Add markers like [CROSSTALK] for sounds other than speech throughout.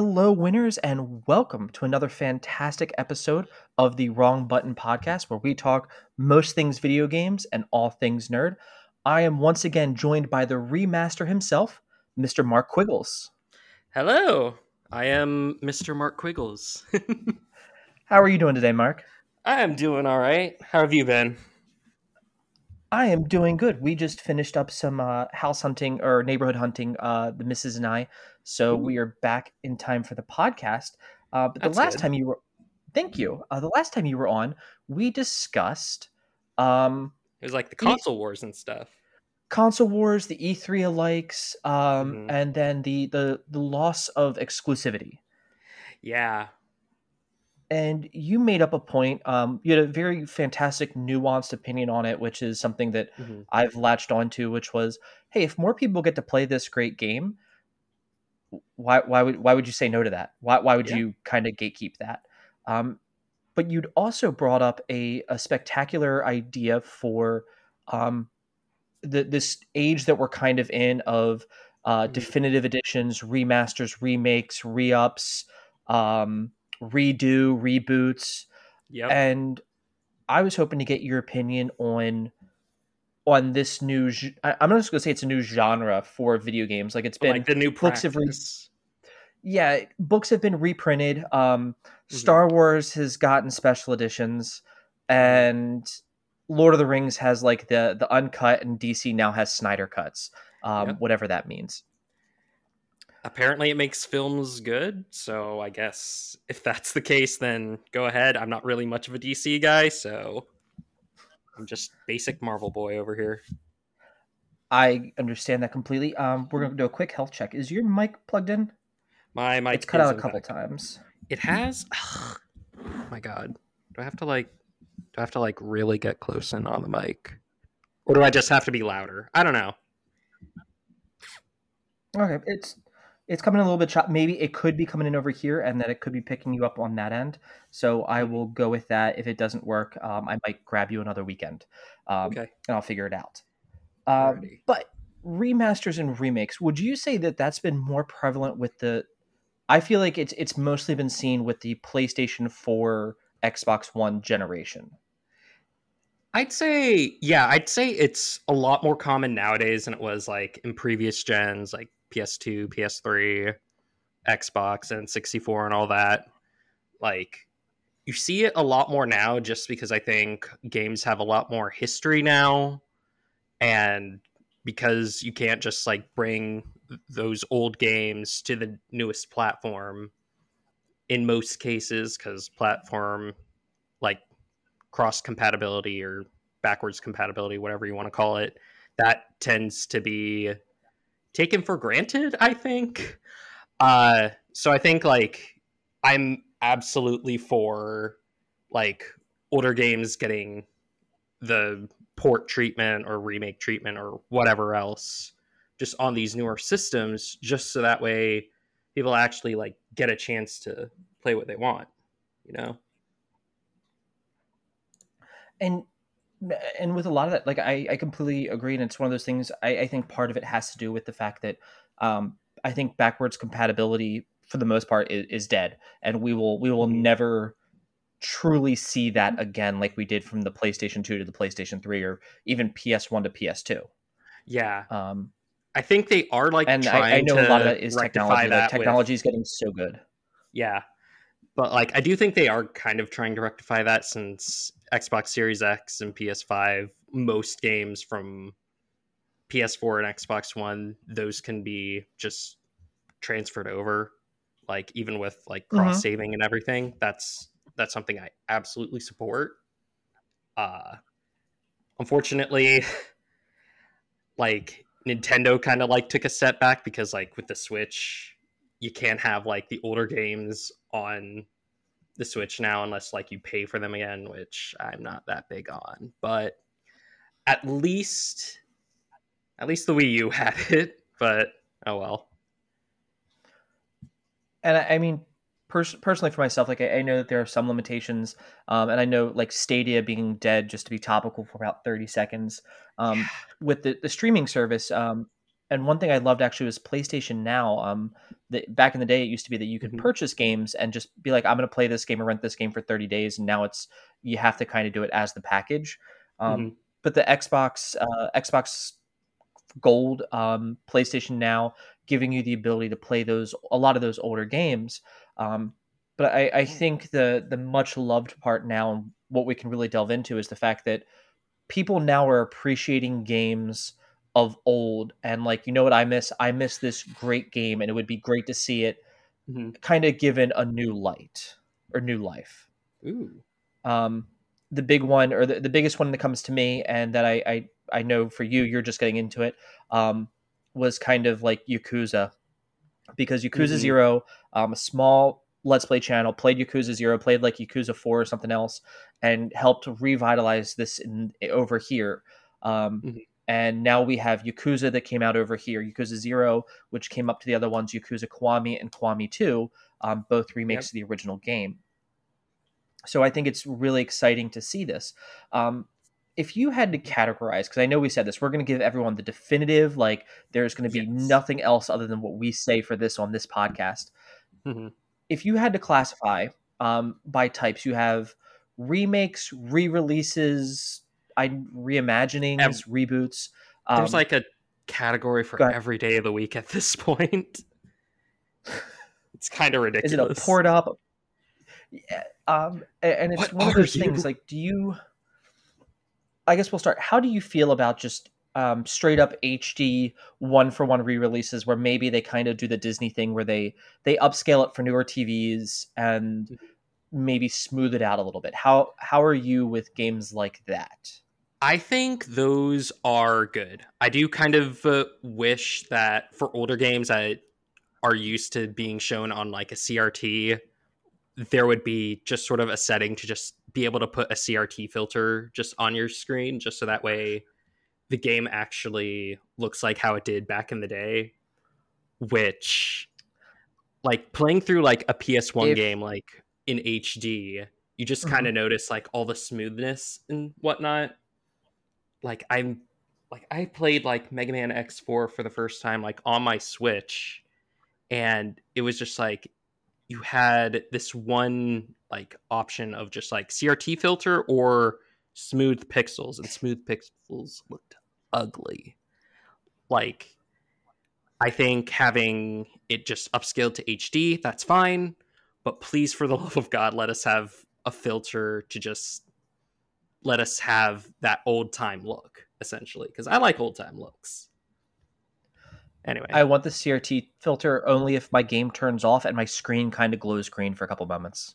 Hello, winners, and welcome to another fantastic episode of the Wrong Button podcast, where we talk most things video games and all things nerd. I am once again joined by the remaster himself, Mr. Mark Quigles. Hello, I am Mr. Mark Quigles. [LAUGHS] How are you doing today, Mark? I am doing all right. How have you been? I am doing good. We just finished up some uh, house hunting or neighborhood hunting, uh, the missus and I. So Ooh. we are back in time for the podcast. Uh, but That's the last good. time you were, thank you. Uh, the last time you were on, we discussed. Um, it was like the console e- wars and stuff. Console wars, the E3 alikes, um, mm-hmm. and then the the the loss of exclusivity. Yeah, and you made up a point. Um, you had a very fantastic, nuanced opinion on it, which is something that mm-hmm. I've latched onto. Which was, hey, if more people get to play this great game, why why would why would you say no to that? Why why would yeah. you kind of gatekeep that? Um, but you'd also brought up a a spectacular idea for um, the this age that we're kind of in of uh, mm-hmm. definitive editions, remasters, remakes, re-ups. Um, redo, reboots. Yeah. And I was hoping to get your opinion on on this new. I'm not just gonna say it's a new genre for video games. Like it's been like the new books have. Re- yeah, books have been reprinted. Um, mm-hmm. Star Wars has gotten special editions, mm-hmm. and Lord of the Rings has like the the uncut, and DC now has Snyder cuts. Um, yep. whatever that means apparently it makes films good so i guess if that's the case then go ahead i'm not really much of a dc guy so i'm just basic marvel boy over here. I understand that completely. Um we're gonna do a quick health check. Is your mic plugged in? My mic it's cut out a couple back. times. It has [SIGHS] oh my god. Do i have to like do i have to like really get close in on the mic? Or do i just have to be louder? I don't know. Okay it's it's coming a little bit shot. Maybe it could be coming in over here, and that it could be picking you up on that end. So I will go with that. If it doesn't work, um, I might grab you another weekend, um, okay, and I'll figure it out. Um, but remasters and remakes, would you say that that's been more prevalent with the? I feel like it's it's mostly been seen with the PlayStation Four, Xbox One generation. I'd say, yeah, I'd say it's a lot more common nowadays than it was like in previous gens, like PS2, PS3, Xbox, and 64 and all that. Like, you see it a lot more now just because I think games have a lot more history now. And because you can't just like bring those old games to the newest platform in most cases, because platform like cross compatibility or backwards compatibility, whatever you want to call it, that tends to be taken for granted, I think. Uh, so I think like I'm absolutely for like older games getting the port treatment or remake treatment or whatever else just on these newer systems just so that way people actually like get a chance to play what they want you know and and with a lot of that, like I, I completely agree, and it's one of those things. I, I think part of it has to do with the fact that um, I think backwards compatibility, for the most part, is, is dead, and we will we will mm-hmm. never truly see that again, like we did from the PlayStation Two to the PlayStation Three, or even PS One to PS Two. Yeah, um, I think they are like, and I, I, know a lot of it is technology. Like, technology is getting so good. Yeah, but like I do think they are kind of trying to rectify that since Xbox Series X and PS5, most games from PS4 and Xbox One, those can be just transferred over. Like even with like mm-hmm. cross saving mm-hmm. and everything, that's that's something I absolutely support. Uh unfortunately, [LAUGHS] like Nintendo kind of like took a setback because like with the Switch, you can't have like the older games on the Switch now unless like you pay for them again, which I'm not that big on. But at least at least the Wii U [LAUGHS] had it, but oh well. And I, I mean, pers- personally for myself, like I, I, know that there are some limitations, um, and I know like Stadia being dead just to be topical for about thirty seconds. Um, with the, the streaming service, um, and one thing I loved actually was PlayStation Now. Um, the, back in the day, it used to be that you could mm-hmm. purchase games and just be like, "I'm going to play this game or rent this game for 30 days," and now it's you have to kind of do it as the package. Um, mm-hmm. But the Xbox, uh, Xbox Gold, um, PlayStation Now, giving you the ability to play those a lot of those older games. Um, but I, I think the the much loved part now, and what we can really delve into, is the fact that people now are appreciating games of old and like you know what i miss? I miss this great game and it would be great to see it mm-hmm. kind of given a new light or new life. Ooh. Um the big one or the, the biggest one that comes to me and that I, I i know for you you're just getting into it um was kind of like yakuza. Because yakuza mm-hmm. zero um a small let's play channel played yakuza zero played like yakuza 4 or something else and helped revitalize this in, over here. Um, mm-hmm and now we have Yakuza that came out over here, Yakuza Zero, which came up to the other ones, Yakuza Kiwami and Kiwami Two, um, both remakes yep. of the original game. So I think it's really exciting to see this. Um, if you had to categorize, because I know we said this, we're going to give everyone the definitive, like there's going to be yes. nothing else other than what we say for this on this podcast. Mm-hmm. If you had to classify um, by types, you have remakes, re-releases, I reimaginings, Ev- reboots. Um, there's like a category for every day of the week at this [LAUGHS] point. it's kind of ridiculous. Is it a port up? Yeah, um, and it's what one of those you? things. Like, do you? I guess we'll start. How do you feel about just um, straight up HD one for one re-releases where maybe they kind of do the Disney thing where they they upscale it for newer TVs and mm-hmm. maybe smooth it out a little bit. How how are you with games like that? I think those are good. I do kind of uh, wish that for older games that are used to being shown on like a CRT, there would be just sort of a setting to just be able to put a CRT filter just on your screen, just so that way the game actually looks like how it did back in the day. Which, like playing through like a PS1 if... game, like in HD, you just mm-hmm. kind of notice like all the smoothness and whatnot like I'm like I played like Mega Man X4 for the first time like on my Switch and it was just like you had this one like option of just like CRT filter or smooth pixels and smooth pixels looked ugly. Like I think having it just upscaled to HD, that's fine, but please for the love of god let us have a filter to just let us have that old time look essentially because I like old time looks. Anyway, I want the CRT filter only if my game turns off and my screen kind of glows green for a couple moments.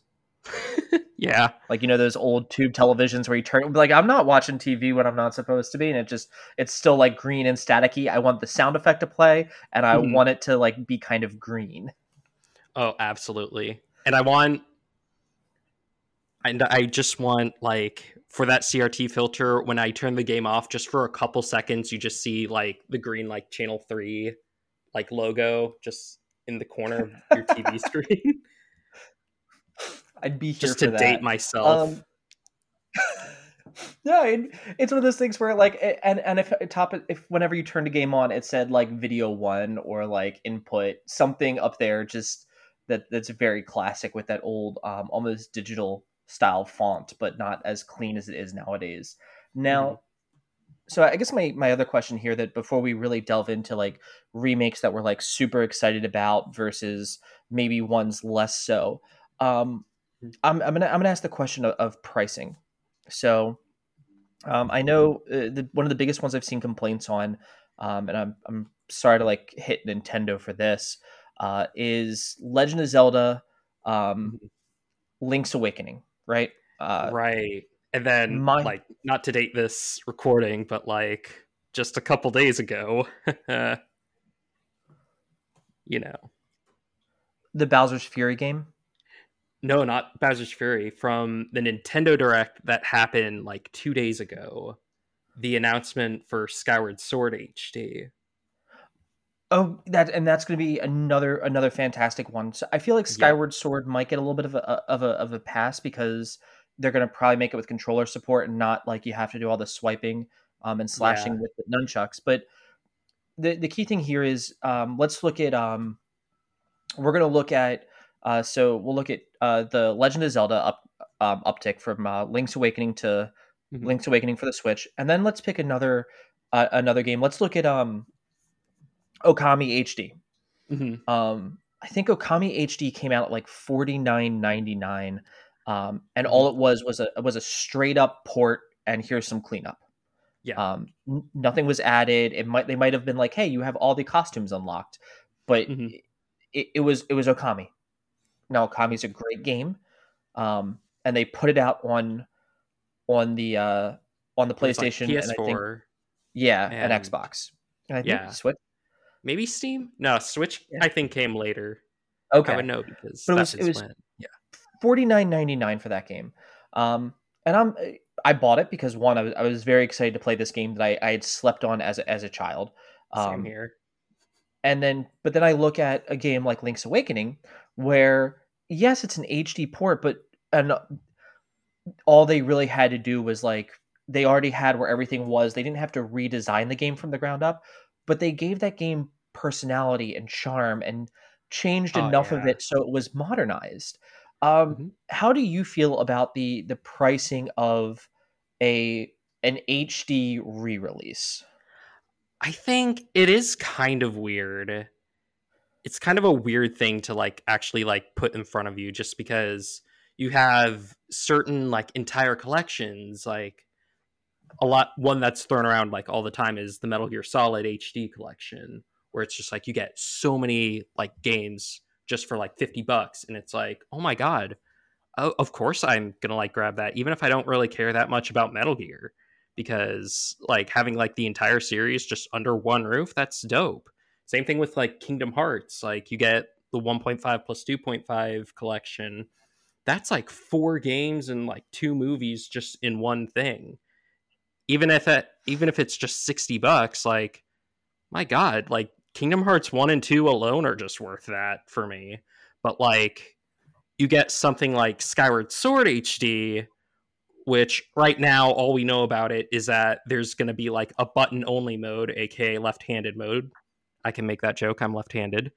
[LAUGHS] yeah, like you know those old tube televisions where you turn like I'm not watching TV when I'm not supposed to be, and it just it's still like green and staticky. I want the sound effect to play, and I mm-hmm. want it to like be kind of green. Oh, absolutely, and I want, and I just want like for that CRT filter, when I turn the game off, just for a couple seconds, you just see like the green like channel three like logo just in the corner of your TV [LAUGHS] screen. I'd be just to that. date myself. Um, [LAUGHS] no, it, it's one of those things where like, and and if top if whenever you turn the game on, it said like video one or like input something up there, just that that's very classic with that old um almost digital style font, but not as clean as it is nowadays. Now, mm-hmm. so I guess my my other question here that before we really delve into like remakes that we're like super excited about versus maybe ones less so, um, mm-hmm. I'm I'm gonna I'm gonna ask the question of, of pricing. So, um, I know uh, the, one of the biggest ones I've seen complaints on, um, and I'm I'm sorry to like hit Nintendo for this, uh, is Legend of Zelda, um, mm-hmm. Link's Awakening right? Uh, right. And then, my... like, not to date this recording, but like just a couple days ago, [LAUGHS] you know, the Bowser's Fury game. No, not Bowser's Fury. From the Nintendo Direct that happened like two days ago, the announcement for Skyward Sword HD. Oh, that and that's going to be another another fantastic one. So I feel like Skyward yeah. Sword might get a little bit of a of a of a pass because they're going to probably make it with controller support and not like you have to do all the swiping um, and slashing yeah. with the nunchucks. But the the key thing here is um, let's look at um, we're going to look at uh, so we'll look at uh, the Legend of Zelda up um, uptick from uh, Link's Awakening to mm-hmm. Link's Awakening for the Switch, and then let's pick another uh, another game. Let's look at um, Okami HD. Mm-hmm. Um, I think Okami HD came out at like forty nine ninety nine, um, and all mm-hmm. it was was a was a straight up port, and here's some cleanup. Yeah. Um, n- nothing was added. It might they might have been like, hey, you have all the costumes unlocked, but mm-hmm. it, it, was it was Okami. Now Okami's a great game, um, and they put it out on on the uh, on the PlayStation like PS4, and I think, yeah, and, and Xbox, and I think yeah. Switch, maybe Steam. No, Switch. Yeah. I think came later. Okay, I would know because but it was, it was when, yeah forty nine ninety nine for that game. Um, and I'm I bought it because one, I was, I was very excited to play this game that I, I had slept on as a, as a child. Um, Same here. And then, but then I look at a game like Link's Awakening, where yes, it's an HD port, but and all they really had to do was like they already had where everything was. They didn't have to redesign the game from the ground up, but they gave that game personality and charm and changed oh, enough yeah. of it so it was modernized. Um, mm-hmm. How do you feel about the the pricing of a an HD re-release? I think it is kind of weird. It's kind of a weird thing to like actually like put in front of you just because you have certain like entire collections like a lot one that's thrown around like all the time is the Metal Gear Solid HD collection where it's just like you get so many like games just for like 50 bucks and it's like oh my god of course i'm gonna like grab that even if i don't really care that much about metal gear because like having like the entire series just under one roof that's dope. Same thing with like kingdom hearts like you get the 1.5 plus 2.5 collection. That's like four games and like two movies just in one thing even if it even if it's just 60 bucks like my god like Kingdom Hearts 1 and 2 alone are just worth that for me. But like you get something like Skyward Sword HD, which right now all we know about it is that there's going to be like a button only mode, aka left-handed mode. I can make that joke. I'm left-handed.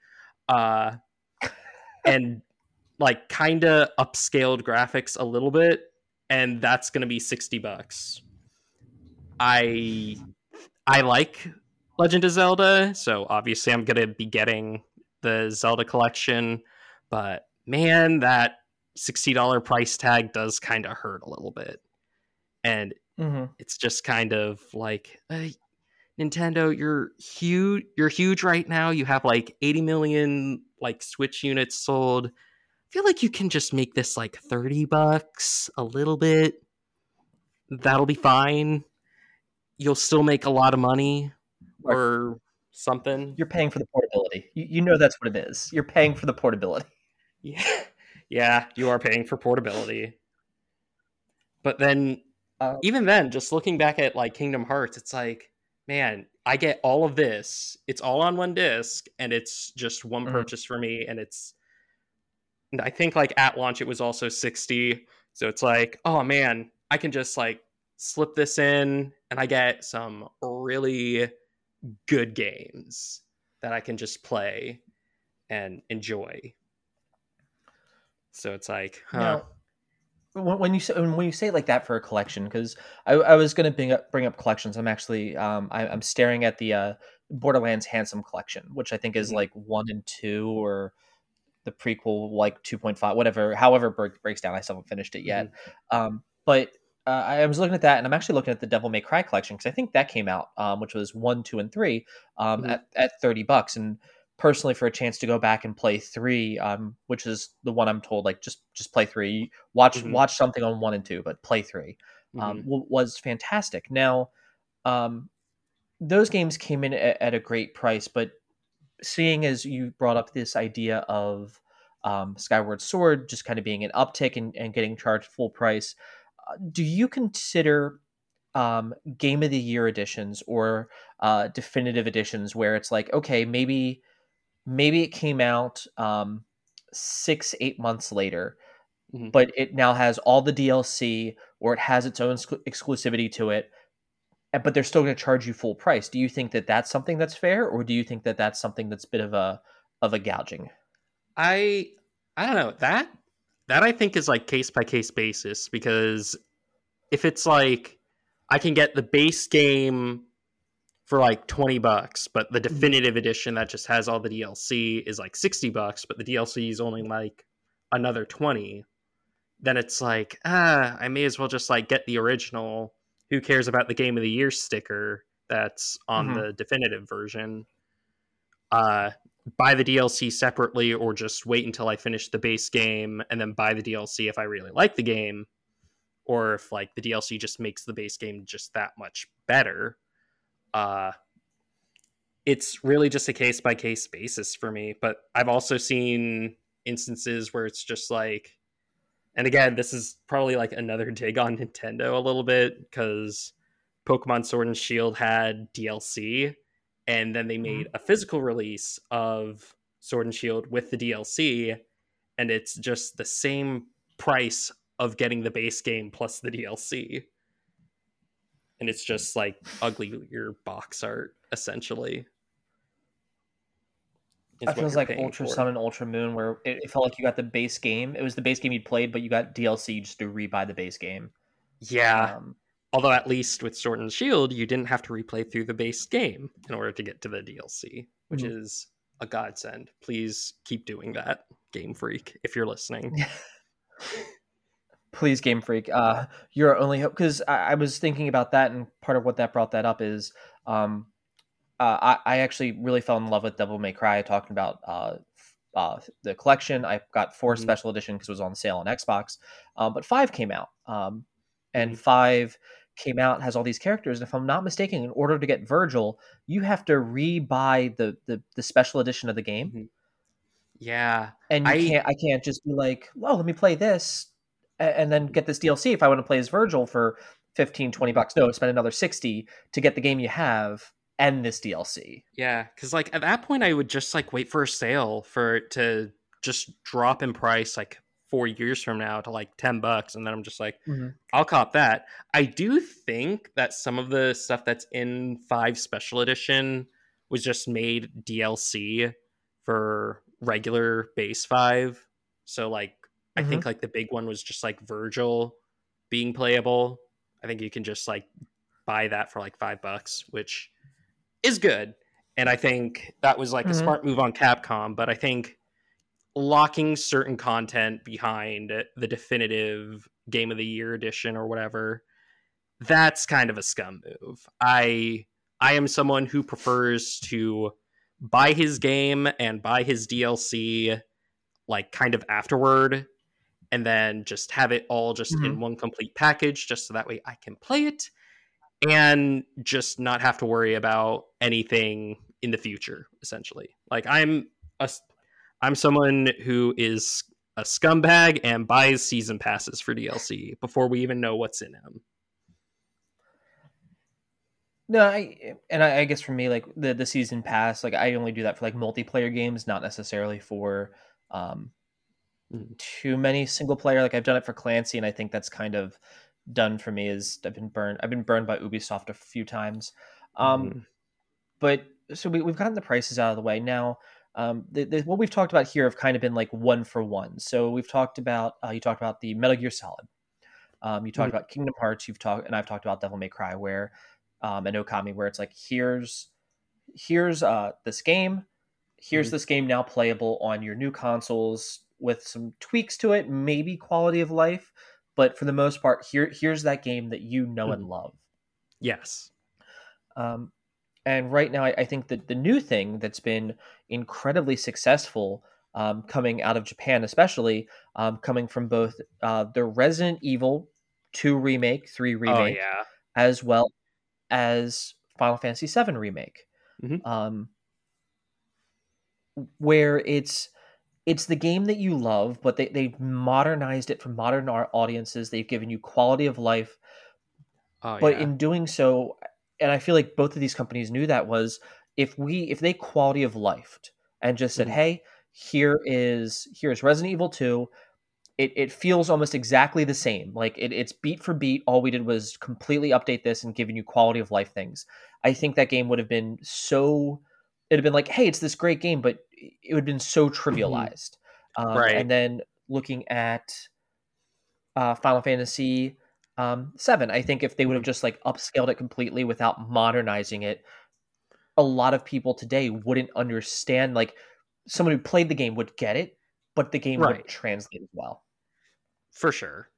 Uh [LAUGHS] and like kind of upscaled graphics a little bit and that's going to be 60 bucks. I I like Legend of Zelda, so obviously I'm going to be getting the Zelda collection, but man, that $60 price tag does kind of hurt a little bit. And mm-hmm. it's just kind of like uh, Nintendo, you're huge you're huge right now. You have like 80 million like Switch units sold. I feel like you can just make this like 30 bucks a little bit. That'll be fine. You'll still make a lot of money or something. You're paying for the portability. You, you know that's what it is. You're paying for the portability. [LAUGHS] Yeah, yeah, you are paying for portability. But then, uh, even then, just looking back at like Kingdom Hearts, it's like, man, I get all of this. It's all on one disc, and it's just one mm-hmm. purchase for me. And it's, I think like at launch it was also sixty. So it's like, oh man, I can just like slip this in, and I get some really good games that I can just play and enjoy. So it's like, huh. Now, when you say when you say it like that for a collection, because I, I, was going to bring up bring up collections. I'm actually um, I, am staring at the uh, Borderlands Handsome Collection, which I think is mm-hmm. like one and two, or the prequel like 2.5, whatever. However, breaks down. I still haven't finished it yet. Mm-hmm. Um, but uh, I was looking at that, and I'm actually looking at the Devil May Cry collection because I think that came out, um, which was one, two, and three, um, mm-hmm. at at thirty bucks. And personally, for a chance to go back and play three, um, which is the one I'm told, like just just play three, watch mm-hmm. watch something on one and two, but play 3 um, mm-hmm. w- was fantastic. Now, um, those games came in at, at, a great price, but seeing as you brought up this idea of um, Skyward Sword just kind of being an uptick and, and getting charged full price do you consider um, game of the year editions or uh, definitive editions where it's like okay maybe maybe it came out um, six eight months later mm-hmm. but it now has all the dlc or it has its own exclusivity to it but they're still going to charge you full price. Do you think that that's something that's fair, or do you think that that's something that's a bit of a of a gouging? I I don't know that that I think is like case by case basis because if it's like I can get the base game for like 20 bucks, but the mm-hmm. definitive edition that just has all the DLC is like 60 bucks, but the DLC is only like another 20, then it's like, ah, I may as well just like get the original. Who cares about the game of the year sticker that's on mm-hmm. the definitive version? Uh, buy the DLC separately or just wait until I finish the base game and then buy the DLC if I really like the game or if like the DLC just makes the base game just that much better. Uh it's really just a case by case basis for me, but I've also seen instances where it's just like and again, this is probably like another [LAUGHS] dig on Nintendo a little bit cuz Pokemon Sword and Shield had DLC and then they mm-hmm. made a physical release of Sword and Shield with the DLC, and it's just the same price of getting the base game plus the DLC. And it's just like uglier box art, essentially. It feels like Ultra for. Sun and Ultra Moon, where it, it, felt like you got the base game. It was the base game you played, but you got DLC You just to rebuy the base game. Yeah, um, Although at least with Sword and Shield, you didn't have to replay through the base game in order to get to the DLC, which mm-hmm. is a godsend. Please keep doing that, Game Freak, if you're listening. [LAUGHS] Please, Game Freak. Uh, you're only hope because I, I, was thinking about that, and part of what that brought that up is um, uh, I, I, actually really fell in love with Devil May Cry. Talking about uh, uh, the collection, I got 4 mm-hmm. special edition because it was on sale on Xbox, um, but five came out. Um, and mm-hmm. five came out has all these characters. And if I'm not mistaken, in order to get Vergil, you have to re-buy the the, the special edition of the game. Mm-hmm. Yeah, and you I, can't. I can't just be like, "Well, let me play this," and then get this DLC if I want to play as Vergil for 15, 20 bucks. No, spend another sixty to get the game you have and this DLC. Yeah, because like at that point, I would just like wait for a sale for it to just drop in price like four years from now to like 10 bucks and then i'm just like mm-hmm. i'll cop that i do think that some of the stuff that's in five special edition was just made dlc for regular base five so like mm-hmm. i think mm-hmm. like the big one was just like vergil being playable i think you can just like buy that for like five bucks which is good and i think that was like mm-hmm. a smart move on capcom but i think locking certain content behind the definitive game of the year edition or whatever that's kind of a scum move i i am someone who prefers to buy his game and buy his dlc like kind of afterward and then just have it all just mm-hmm. in one complete package just so that way i can play it and just not have to worry about anything in the future essentially like i'm a I'm someone who is a scumbag and buys season passes for DLC before we even know what's in them. No, I and I, I, guess for me, like the the season pass, like I only do that for like multiplayer games, not necessarily for um mm. too many single player. Like I've done it for Clancy, and I think that's kind of done for me. Is I've been burned. I've been burned by Ubisoft a few times. Um, mm. but so we, we've gotten the prices out of the way now um, the, the, what we've talked about here have kind of been like one for one. So we've talked about uh, you talked about the Metal Gear Solid. Um, you talked mm-hmm. about Kingdom Hearts. You've talked and I've talked about Devil May Cry, where um, and Okami, where it's like here's here's uh, this game, here's mm-hmm. this game now playable on your new consoles with some tweaks to it, maybe quality of life, but for the most part, here here's that game that you know mm-hmm. and love. Yes. Um, and right now, I, I think that the new thing that's been incredibly successful um, coming out of Japan, especially um, coming from both uh, the Resident Evil 2 remake, 3 remake, oh, yeah. as well as Final Fantasy 7 remake. Mm-hmm. Um, where it's it's the game that you love, but they, they've modernized it for modern audiences. They've given you quality of life. Oh, but yeah. in doing so, and I feel like both of these companies knew that was if we if they quality of life and just said, mm-hmm. hey, here is here's Resident Evil 2, it, it feels almost exactly the same. Like it, it's beat for beat. All we did was completely update this and giving you quality of life things. I think that game would have been so. It'd have been like, hey, it's this great game, but it would have been so mm-hmm. trivialized. Mm-hmm. Um, right. And then looking at uh, Final Fantasy um, Seven, I think if they would have mm-hmm. just like upscaled it completely without modernizing it, a lot of people today wouldn't understand. Like someone who played the game would get it, but the game right. would translate as well for sure.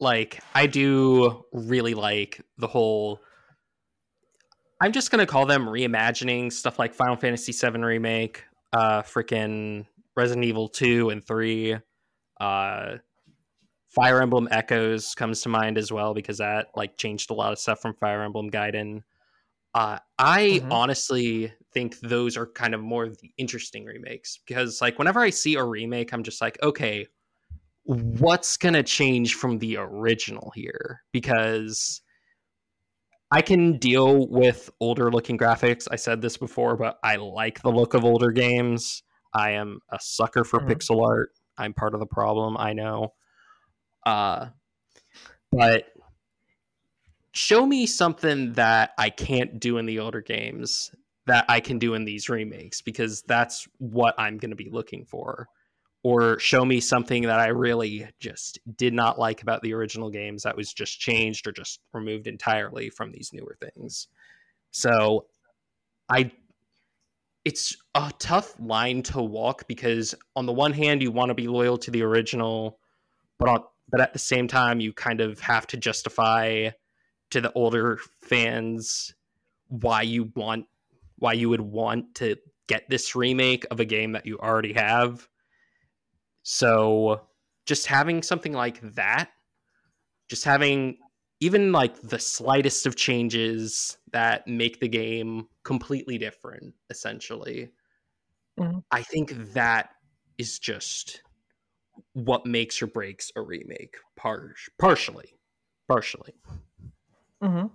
Like I do really like the whole I'm just gonna call them reimagining stuff like Final Fantasy VII remake, uh, freaking Resident Evil two and three, uh, Fire Emblem Echoes comes to mind as well because that like changed a lot of stuff from Fire Emblem Gaiden. Uh, I mm-hmm. honestly think those are kind of more the interesting remakes because like whenever I see a remake, I'm just like, okay, what's going to change from the original here because I can deal with older looking graphics. I said this before, but I like the look of older games. I am a sucker for mm-hmm. pixel art. I'm part of the problem, I know. Uh but show me something that I can't do in the older games that I can do in these remakes because that's what I'm going to be looking for or show me something that I really just did not like about the original games that was just changed or just removed entirely from these newer things. So I it's a tough line to walk because on the one hand you want to be loyal to the original but on, but at the same time you kind of have to justify to the older fans why you want why you would want to get this remake of a game that you already have so just having something like that, just having even like the slightest of changes that make the game completely different, essentially, mm-hmm. I think that is just what makes or breaks a remake, par- partially. Partially. Mm-hmm.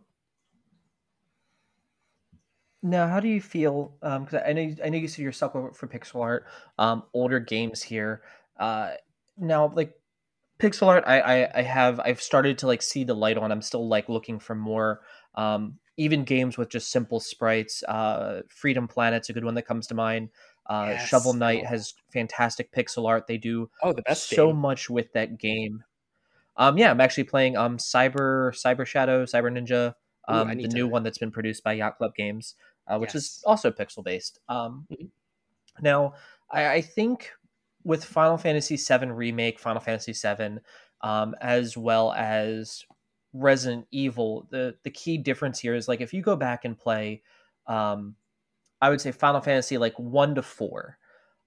Now, how do you feel? Because um, I know I know you see yourself for pixel art, um, older games here. Uh, now, like pixel art, I, I I have I've started to like see the light on. I'm still like looking for more. Um, even games with just simple sprites. Uh, Freedom Planet's a good one that comes to mind. Uh, yes. Shovel Knight has fantastic pixel art. They do oh the best so game. much with that game. Um, yeah, I'm actually playing um Cyber Cyber Shadow Cyber Ninja, um, Ooh, the to... new one that's been produced by Yacht Club Games, uh, which yes. is also pixel based. Um, mm-hmm. now I, I think with Final Fantasy VII remake, Final Fantasy VII, um, as well as Resident Evil, the the key difference here is like if you go back and play, um, I would say Final Fantasy like one to 4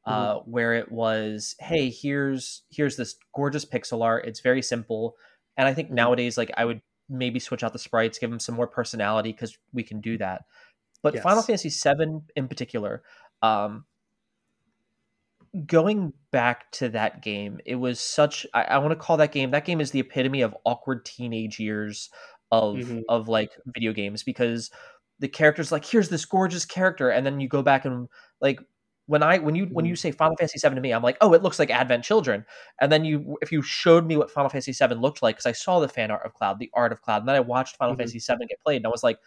uh, mm-hmm. where it was, hey, here's here's this gorgeous pixel art. It's very simple, and I think mm-hmm. nowadays like I would maybe switch out the sprites, give them some more personality because we can do that. But yes. Final Fantasy VII in particular, um, going back to that game, it was such I, I want to call that game that game is the epitome of awkward teenage years of mm-hmm. of like video games because the character's like, here's this gorgeous character, and then you go back and like when I when you when you mm-hmm. say Final Fantasy VII to me, I'm like, oh, it looks like Advent Children. And then you if you showed me what Final Fantasy VII looked like, because I saw the fan art of Cloud, the art of Cloud, and then I watched Final mm-hmm. Fantasy VII get played, and I was like,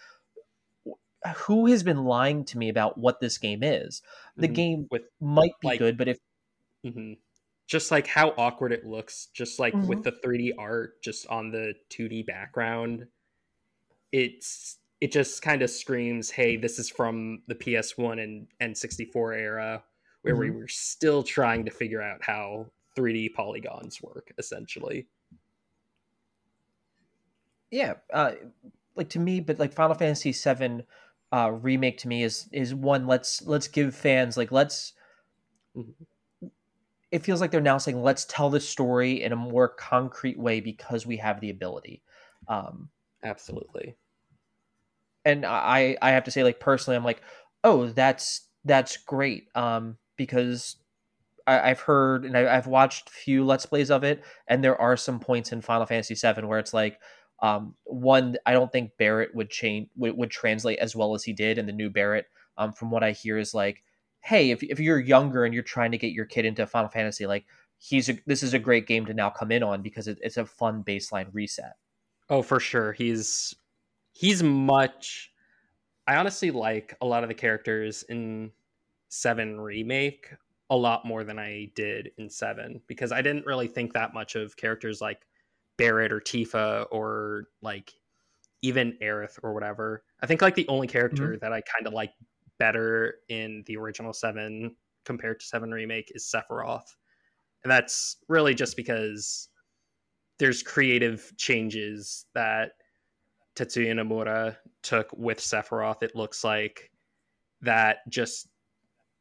who has been lying to me about what this game is? The mm-hmm. game with might be like, good, but if mm-hmm. just like how awkward it looks, just like mm-hmm. with the 3D art just on the 2D background, it's it just kind of screams, "Hey, this is from the PS1 and N64 era, where we mm-hmm. were still trying to figure out how 3D polygons work, essentially." Yeah, uh, like to me, but like Final Fantasy VII uh, remake to me is is one let's let's give fans like let's mm-hmm. it feels like they're now saying let's tell this story in a more concrete way because we have the ability um absolutely and i i have to say like personally i'm like oh that's that's great um because I, have heard and I, have watched a few let's plays of it and there are some points in final fantasy 7 where it's like um, one, I don't think Barret would change would, would, translate as well as he did, and the new Barret um, from what I hear, is like, hey, if if you're younger and you're trying to get your kid into Final Fantasy, like he's a, this is a great game to now come in on because it, it's a fun baseline reset. Oh, for sure. He's he's much. I honestly like a lot of the characters in Seven remake a lot more than I did in Seven because I didn't really think that much of characters like Barret or Tifa or like even Aerith or whatever. I think like the only character mm-hmm. that I kind of like better in the original Seven compared to Seven remake is Sephiroth, and that's really just because there's creative changes that Tetsuya Nomura took with Sephiroth. It looks like that just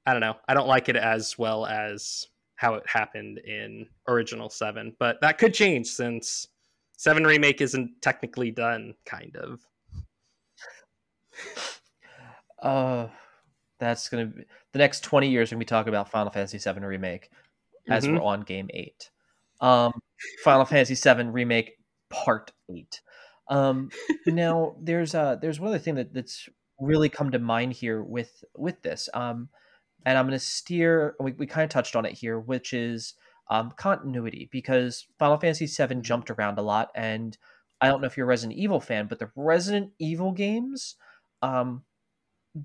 I don't know. I don't like it as well as how it happened in original 7, but that could change since 7 remake isn't technically done kind of. [LAUGHS] Uh that's going to be the next 20 years when we talk about Final Fantasy 7 remake as mm-hmm. we're on game 8. Um Final Fantasy 7 remake part 8. Um [LAUGHS] now there's uh there's one other thing that that's really come to mind here with with this. Um and I'm going to steer. We, we kind of touched on it here, which is um, continuity, because Final Fantasy VII jumped around a lot, and I don't know if you're a Resident Evil fan, but the Resident Evil games um,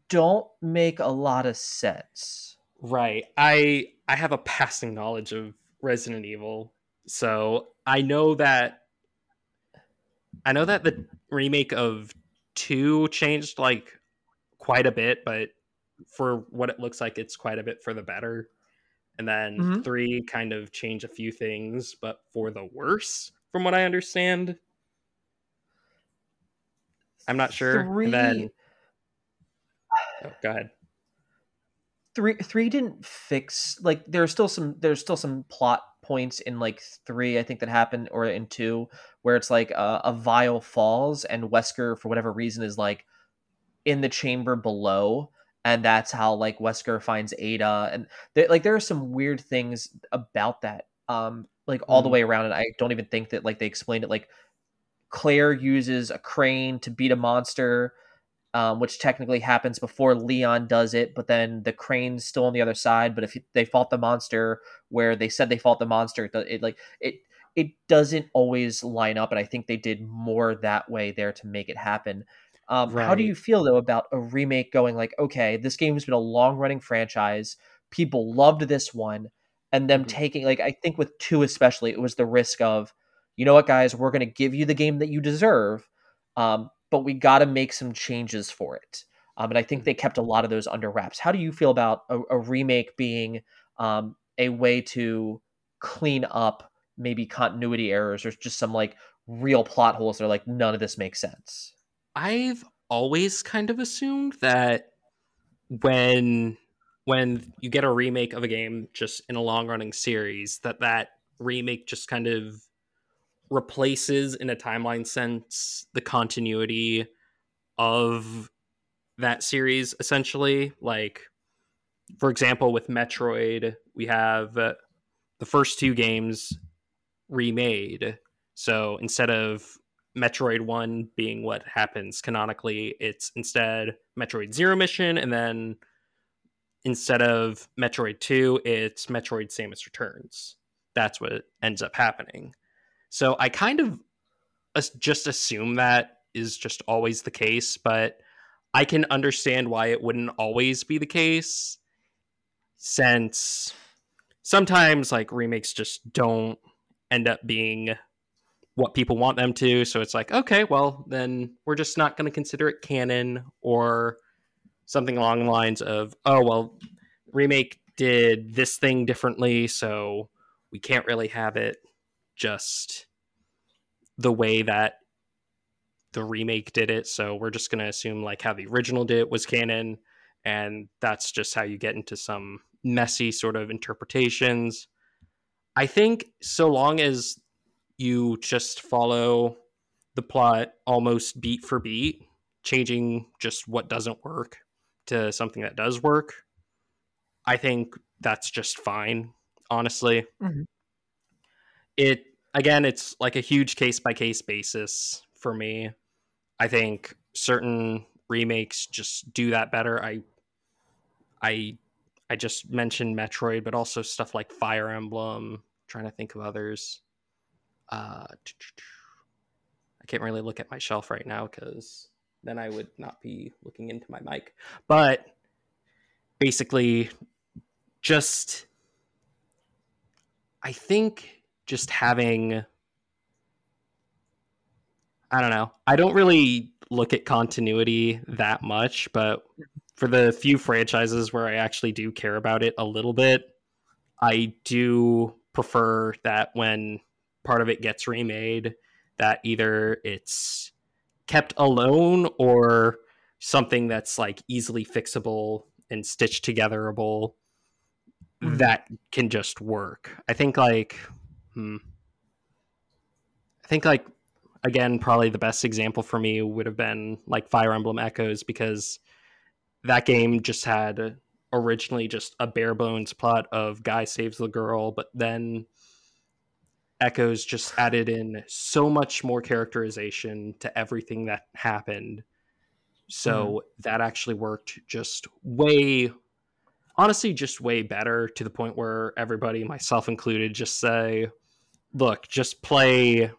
don't make a lot of sense. Right. I I have a passing knowledge of Resident Evil, so I know that I know that the remake of two changed like quite a bit, but for what it looks like, it's quite a bit for the better. And then mm-hmm. three kind of change a few things, but for the worse, from what I understand. I'm not sure. Three... And then oh, go ahead. Three three didn't fix like there's still some there's still some plot points in like three I think that happened or in two where it's like uh, a vial falls and Wesker for whatever reason is like in the chamber below and that's how like Wesker finds Ada, and like there are some weird things about that, um, like all mm. the way around. And I don't even think that like they explained it. Like Claire uses a crane to beat a monster, um, which technically happens before Leon does it, but then the crane's still on the other side. But if they fought the monster where they said they fought the monster, it, it like it it doesn't always line up, and I think they did more that way there to make it happen. Um, right. How do you feel though about a remake going like, okay, this game's been a long running franchise. People loved this one, and them mm-hmm. taking like I think with two especially, it was the risk of, you know what, guys, we're going to give you the game that you deserve, um, but we got to make some changes for it. Um, and I think mm-hmm. they kept a lot of those under wraps. How do you feel about a, a remake being um, a way to clean up maybe continuity errors or just some like real plot holes that are like none of this makes sense? I've always kind of assumed that when when you get a remake of a game just in a long running series that that remake just kind of replaces in a timeline sense the continuity of that series essentially like for example with metroid we have uh, the first two games remade so instead of Metroid 1 being what happens canonically, it's instead Metroid Zero Mission, and then instead of Metroid 2, it's Metroid Samus Returns. That's what ends up happening. So I kind of just assume that is just always the case, but I can understand why it wouldn't always be the case since sometimes like remakes just don't end up being what people want them to. So it's like, okay, well, then we're just not going to consider it canon or something along the lines of, oh, well, remake did this thing differently, so we can't really have it just the way that the remake did it. So we're just going to assume like how the original did it was canon. And that's just how you get into some messy sort of interpretations. I think so long as you just follow the plot almost beat for beat, changing just what doesn't work to something that does work. I think that's just fine, honestly. Mm-hmm. It again, it's like a huge case by case basis for me. I think certain remakes just do that better. I I I just mentioned Metroid, but also stuff like Fire Emblem, trying to think of others. Uh, I can't really look at my shelf right now because then I would not be looking into my mic. But basically, just I think just having I don't know. I don't really look at continuity that much, but for the few franchises where I actually do care about it a little bit, I do prefer that when part of it gets remade, that either it's kept alone or something that's like easily fixable and stitched togetherable mm-hmm. that can just work. I think like hmm, I think like again probably the best example for me would have been like Fire Emblem Echoes because that game just had originally just a bare bones plot of guy saves the girl, but then Echoes just added in so much more characterization to everything that happened. So mm-hmm. that actually worked just way, honestly, just way better to the point where everybody, myself included, just say, look, just play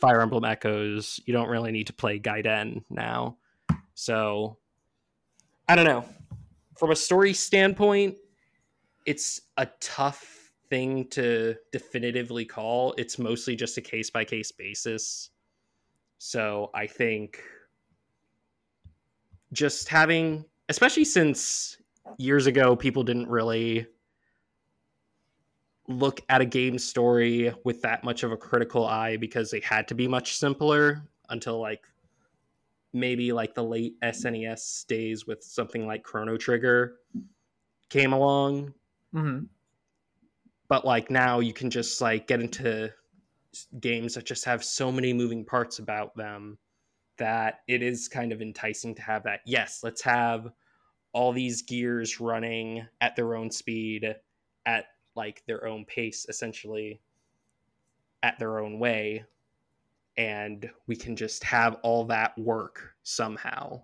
Fire Emblem Echoes. You don't really need to play Gaiden now. So I don't know. From a story standpoint, it's a tough thing to definitively call. It's mostly just a case by case basis. So I think just having, especially since years ago, people didn't really look at a game story with that much of a critical eye because they had to be much simpler until like maybe like the late SNES days with something like Chrono Trigger came along. Mm-hmm. But like now you can just like get into games that just have so many moving parts about them that it is kind of enticing to have that. Yes, let's have all these gears running at their own speed at like their own pace essentially at their own way and we can just have all that work somehow.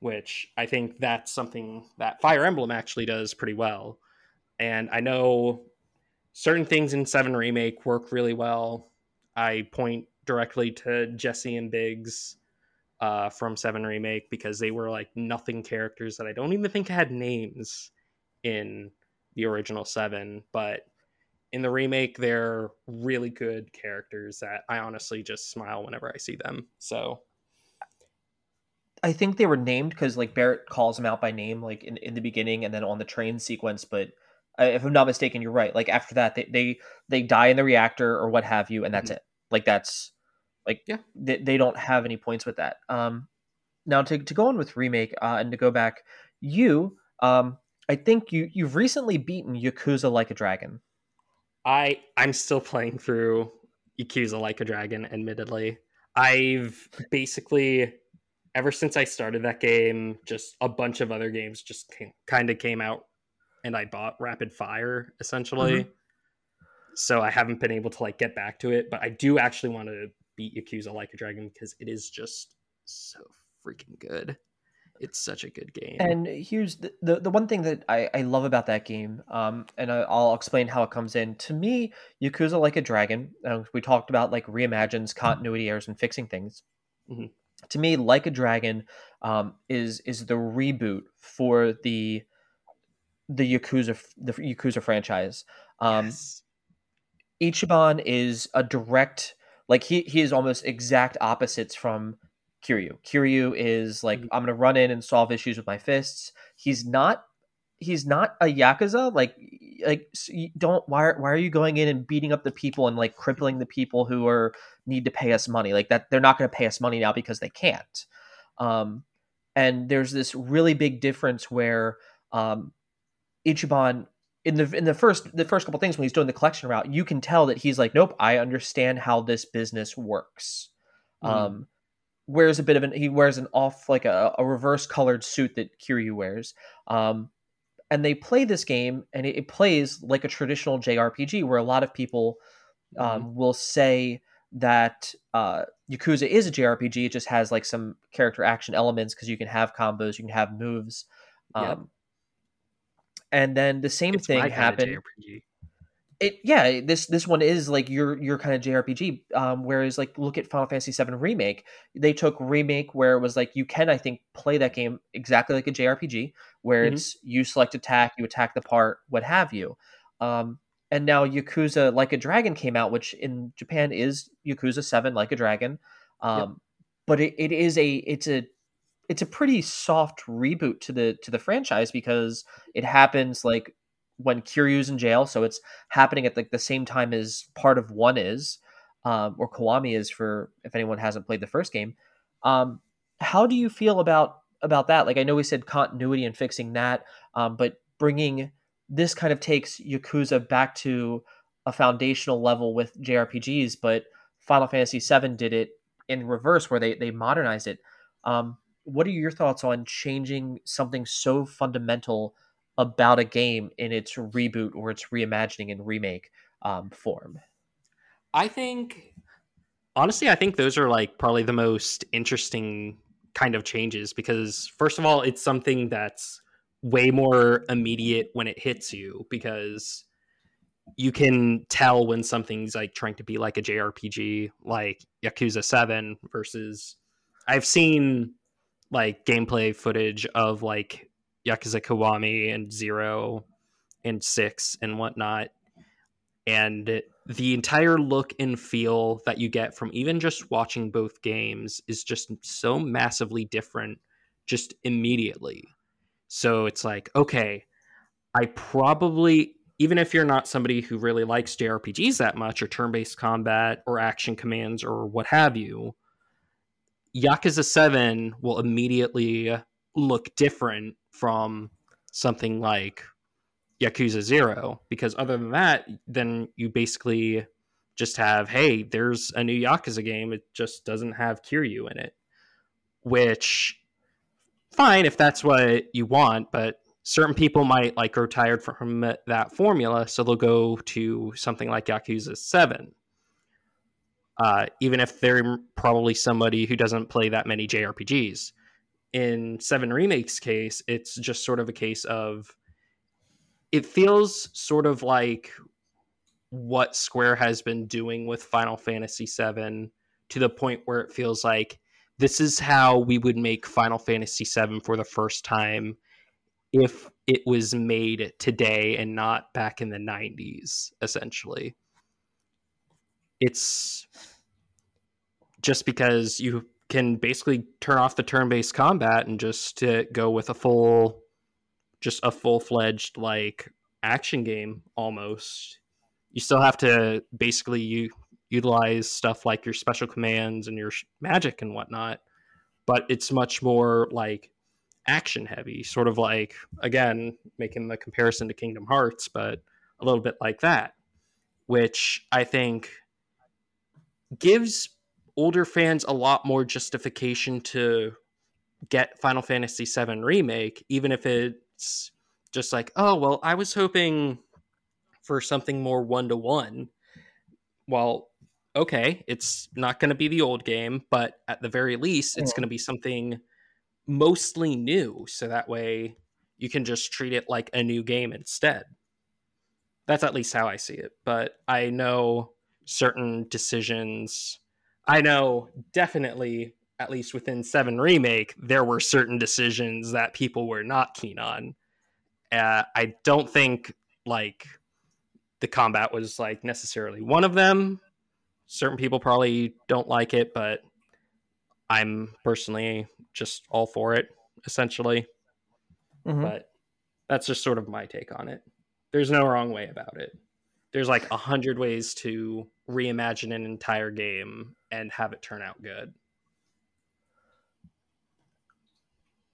Which i think that's something that fire emblem actually does pretty well. And i know certain things in 7 remake work really well. I point directly to jesse and biggs uh, from 7 remake because they were like nothing characters that i don't even think had names in the original 7 but in the remake they're really good characters that i honestly just smile whenever i see them so. I think they were named because like barret calls them out by name like in, in the beginning and then on the train sequence but uh, if i'm not mistaken you're right like after that they they, they die in the reactor or what have you and that's mm-hmm. it. Like that's like yeah. they, they don't have any points with that. Um now to, to go on with remake uh, and to go back you um i think you you've recently beaten yakuza like a dragon I I'm still playing through Yakuza Like a Dragon. Admittedly, I've basically ever since I started that game, just a bunch of other games just kind of came out, and I bought Rapid Fire essentially. Mm-hmm. So I haven't been able to like get back to it, but I do actually want to beat Yakuza Like a Dragon because it is just so freaking good it's such a good game. And here's the the, the one thing that I, I love about that game, um, and I, will explain how it comes in. To me, Yakuza Like a Dragon, uh, we talked about like reimagines, continuity errors, and fixing things. Mm-hmm. To me, Like a Dragon um, is is the reboot for the the Yakuza the Yakuza franchise. Um, yes. Ichiban is a direct like he he is almost exact opposites from Kiryu. Kiryu is like, mm-hmm. I'm gonna run in and solve issues with my fists. He's not he's not a yakuza like like don't why are, why are you going in and beating up the people and like crippling the people who are need to pay us money like that they're not going to pay us money now because they can't um and there's this really big difference where um ichiban in the in the first the first couple things when he's doing the collection route you can tell that he's like nope i understand how this business works mm. um wears a bit of an he wears an off like a, a reverse colored suit that Kiryu wears. Um, and they play this game and it, it, plays like a traditional JRPG where a lot of people um, mm-hmm. will say that uh, Yakuza is a JRPG. It just has like some character action elements because you can have combos, you can have moves. Um, And then the same it's thing happened. It yeah this this one is like your your kind of jrpg um whereas like look at final fantasy 7 remake they took remake where it was like you can i think play that game exactly like a jrpg where mm-hmm. it's you select attack you attack the part what have you um and now yakuza like a dragon came out which in japan is yakuza 7 like a dragon um yep. but it, it is a it's a it's a pretty soft reboot to the to the franchise because it happens like when Kiryu's in jail, so it's happening at like the same time as part of one is, um, or Kiwami is for if anyone hasn't played the first game. Um, how do you feel about about that? Like I know we said continuity and fixing that, um, but bringing this kind of takes Yakuza back to a foundational level with JRPGs, but Final Fantasy VII did it in reverse, where they they modernized it. Um, what are your thoughts on changing something so fundamental about a game in its reboot or its reimagining and remake um, form? I think, honestly, I think those are like probably the most interesting kind of changes because, first of all, it's something that's way more immediate when it hits you because you can tell when something's like trying to be like a JRPG, like Yakuza 7 versus. I've seen like gameplay footage of like Yakuza Kiwami and Zero and Six and whatnot. And the entire look and feel that you get from even just watching both games is just so massively different just immediately. So it's like, okay, I probably, even if you're not somebody who really likes JRPGs that much or turn based combat or action commands or what have you, Yakuza 7 will immediately look different from something like Yakuza 0 because other than that then you basically just have hey there's a new Yakuza game it just doesn't have Kiryu in it. Which fine if that's what you want but certain people might like grow tired from that formula so they'll go to something like Yakuza 7 uh, even if they're probably somebody who doesn't play that many JRPGs in Seven Remakes case, it's just sort of a case of it feels sort of like what Square has been doing with Final Fantasy VII to the point where it feels like this is how we would make Final Fantasy VII for the first time if it was made today and not back in the 90s, essentially. It's just because you can basically turn off the turn-based combat and just uh, go with a full just a full-fledged like action game almost. You still have to basically you utilize stuff like your special commands and your magic and whatnot but it's much more like action heavy sort of like again making the comparison to kingdom hearts but a little bit like that which i think gives older fans a lot more justification to get Final Fantasy VII remake, even if it's just like, oh well, I was hoping for something more one to one. Well, okay, it's not going to be the old game, but at the very least, it's going to be something mostly new, so that way you can just treat it like a new game instead. That's at least how I see it. But I know certain decisions I know definitely, at least within Seven Remake, there were certain decisions that people were not keen on. Uh, I don't think like the combat was like necessarily one of them. Certain people probably don't like it, but I'm personally just all for it, essentially. Mm-hmm. But that's just sort of my take on it. There's no wrong way about it. There's like a hundred ways to reimagine an entire game and have it turn out good.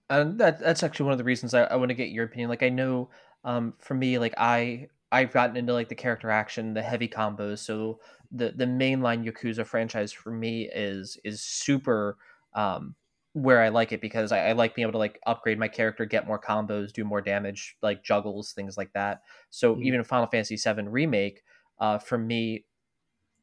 And that that's actually one of the reasons I, I want to get your opinion. Like I know um, for me, like I I've gotten into like the character action, the heavy combos. So the the mainline Yakuza franchise for me is is super um, where I like it because I, I, like being able to like upgrade my character, get more combos, do more damage, like juggles, things like that. So mm-hmm. even Final Fantasy VII remake, uh, for me,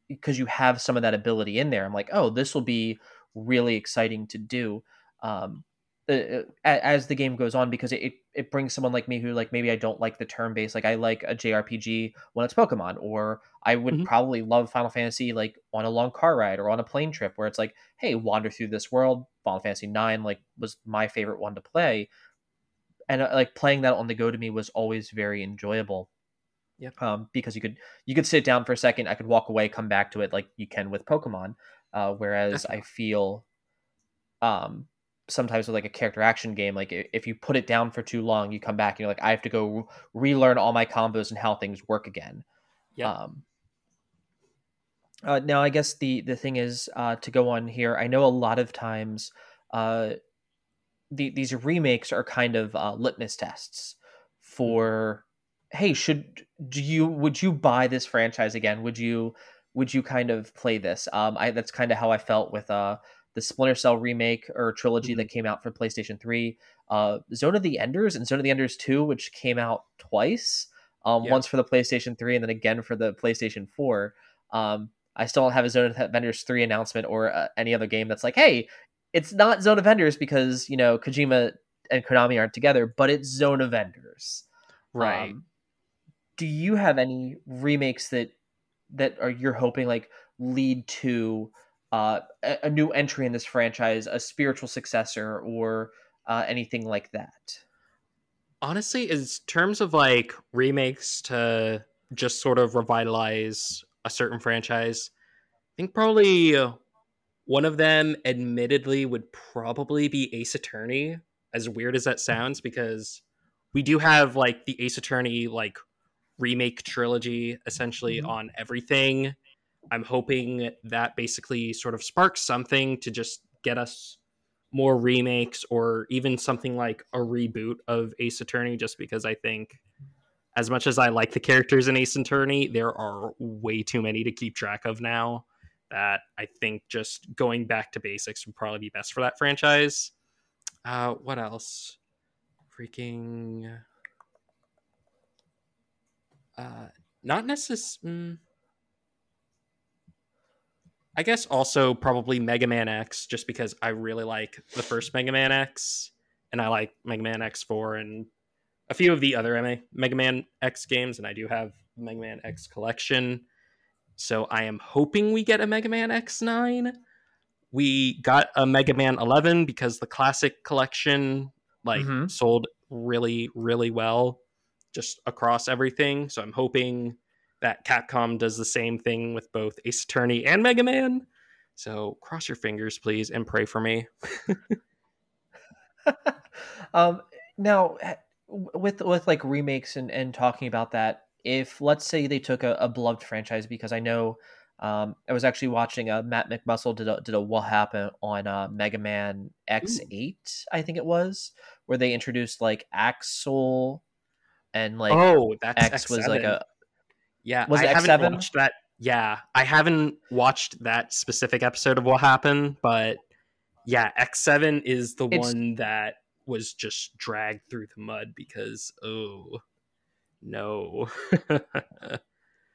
because you have some of that ability in there. I'm like, oh, this will be really exciting to do. Um, the as the game goes on because it, it brings someone like me who like maybe I don't like the turn based like I like a JRPG when it's Pokemon or I would mm-hmm. probably love Final Fantasy like on a long car ride or on a plane trip where it's like hey wander through this world. Final Fantasy 9 like was my favorite one to play. And uh, like playing that on the go to me was always very enjoyable. Yeah. Um because you could you could sit down for a second I could walk away come back to it like you can with Pokemon uh whereas I feel um sometimes with like a character action game like if you put it down for too long you come back and you're like i have to go relearn all my combos and how things work again. Yeah um, uh, now i guess the the thing is uh, to go on here i know a lot of times uh, the, these remakes are kind of uh, litmus tests for hey should do you would you buy this franchise again? Would you would you kind of play this? Um i that's kind of how i felt with uh the Splinter Cell remake or trilogy mm-hmm. that came out for PlayStation 3, uh, Zone of the Enders and Zone of the Enders 2, which came out twice, um, yeah. once for the PlayStation 3 and then again for the PlayStation 4. Um, I still don't have a Zone of the Enders 3 announcement or uh, any other game that's like, hey, it's not Zone of Enders because, you know, Kojima and Konami aren't together, but it's Zone of Enders. Right. Um, do you have any remakes that that are you're hoping like lead to uh, a, a, new entry in this franchise, a spiritual successor, or uh, anything like that? Honestly, in terms of like remakes to just sort of revitalize a certain franchise, I think probably one of them, admittedly, would probably be Ace Attorney. As weird as that sounds, because we do have like the Ace Attorney like remake trilogy essentially mm-hmm. on everything I'm hoping that basically sort of sparks something to just get us more remakes or even something like a reboot of Ace Attorney, just because I think, as much as I like the characters in Ace Attorney, there are way too many to keep track of now. That I think just going back to basics would probably be best for that franchise. Uh, what else? Freaking. Uh, not necessarily. Mm, I guess also probably Mega Man X, just because I really like the first Mega Man X, and I like Mega Man X4 and a few of the other Mega Man X games, and I do have Mega Man X collection. So I am hoping we get a Mega Man X9. We got a Mega Man 11 because the classic collection like mm-hmm. sold really really well just across everything. So I'm hoping that Capcom does the same thing with both Ace Attorney and Mega Man. So cross your fingers, please, and pray for me. [LAUGHS] um, now, with with like remakes and and talking about that, if let's say they took a, a beloved franchise, because I know um, I was actually watching uh, Matt McMuscle did a, did a what happened on uh, Mega Man X eight, I think it was, where they introduced like Axel and like oh, that's X X7. was like a yeah, was I it haven't X7? watched that. Yeah, I haven't watched that specific episode of what happened, but yeah, X Seven is the it's... one that was just dragged through the mud because oh no. [LAUGHS]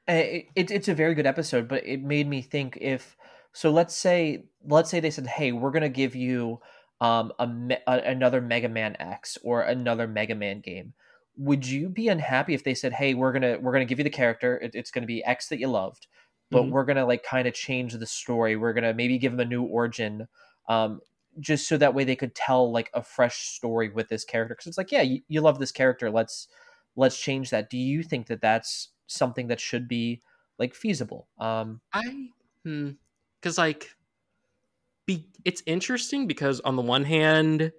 it, it, it's a very good episode, but it made me think if so. Let's say let's say they said, "Hey, we're gonna give you um a, a another Mega Man X or another Mega Man game." Would you be unhappy if they said hey we're gonna we're gonna give you the character it, it's gonna be x that you loved but mm-hmm. we're gonna like kind of change the story we're gonna maybe give them a new origin um just so that way they could tell like a fresh story with this character? Because it's like yeah you, you love this character let's let's change that. Do you think that that's something that should be like feasible? Um i hmm because like be it's interesting because on the one hand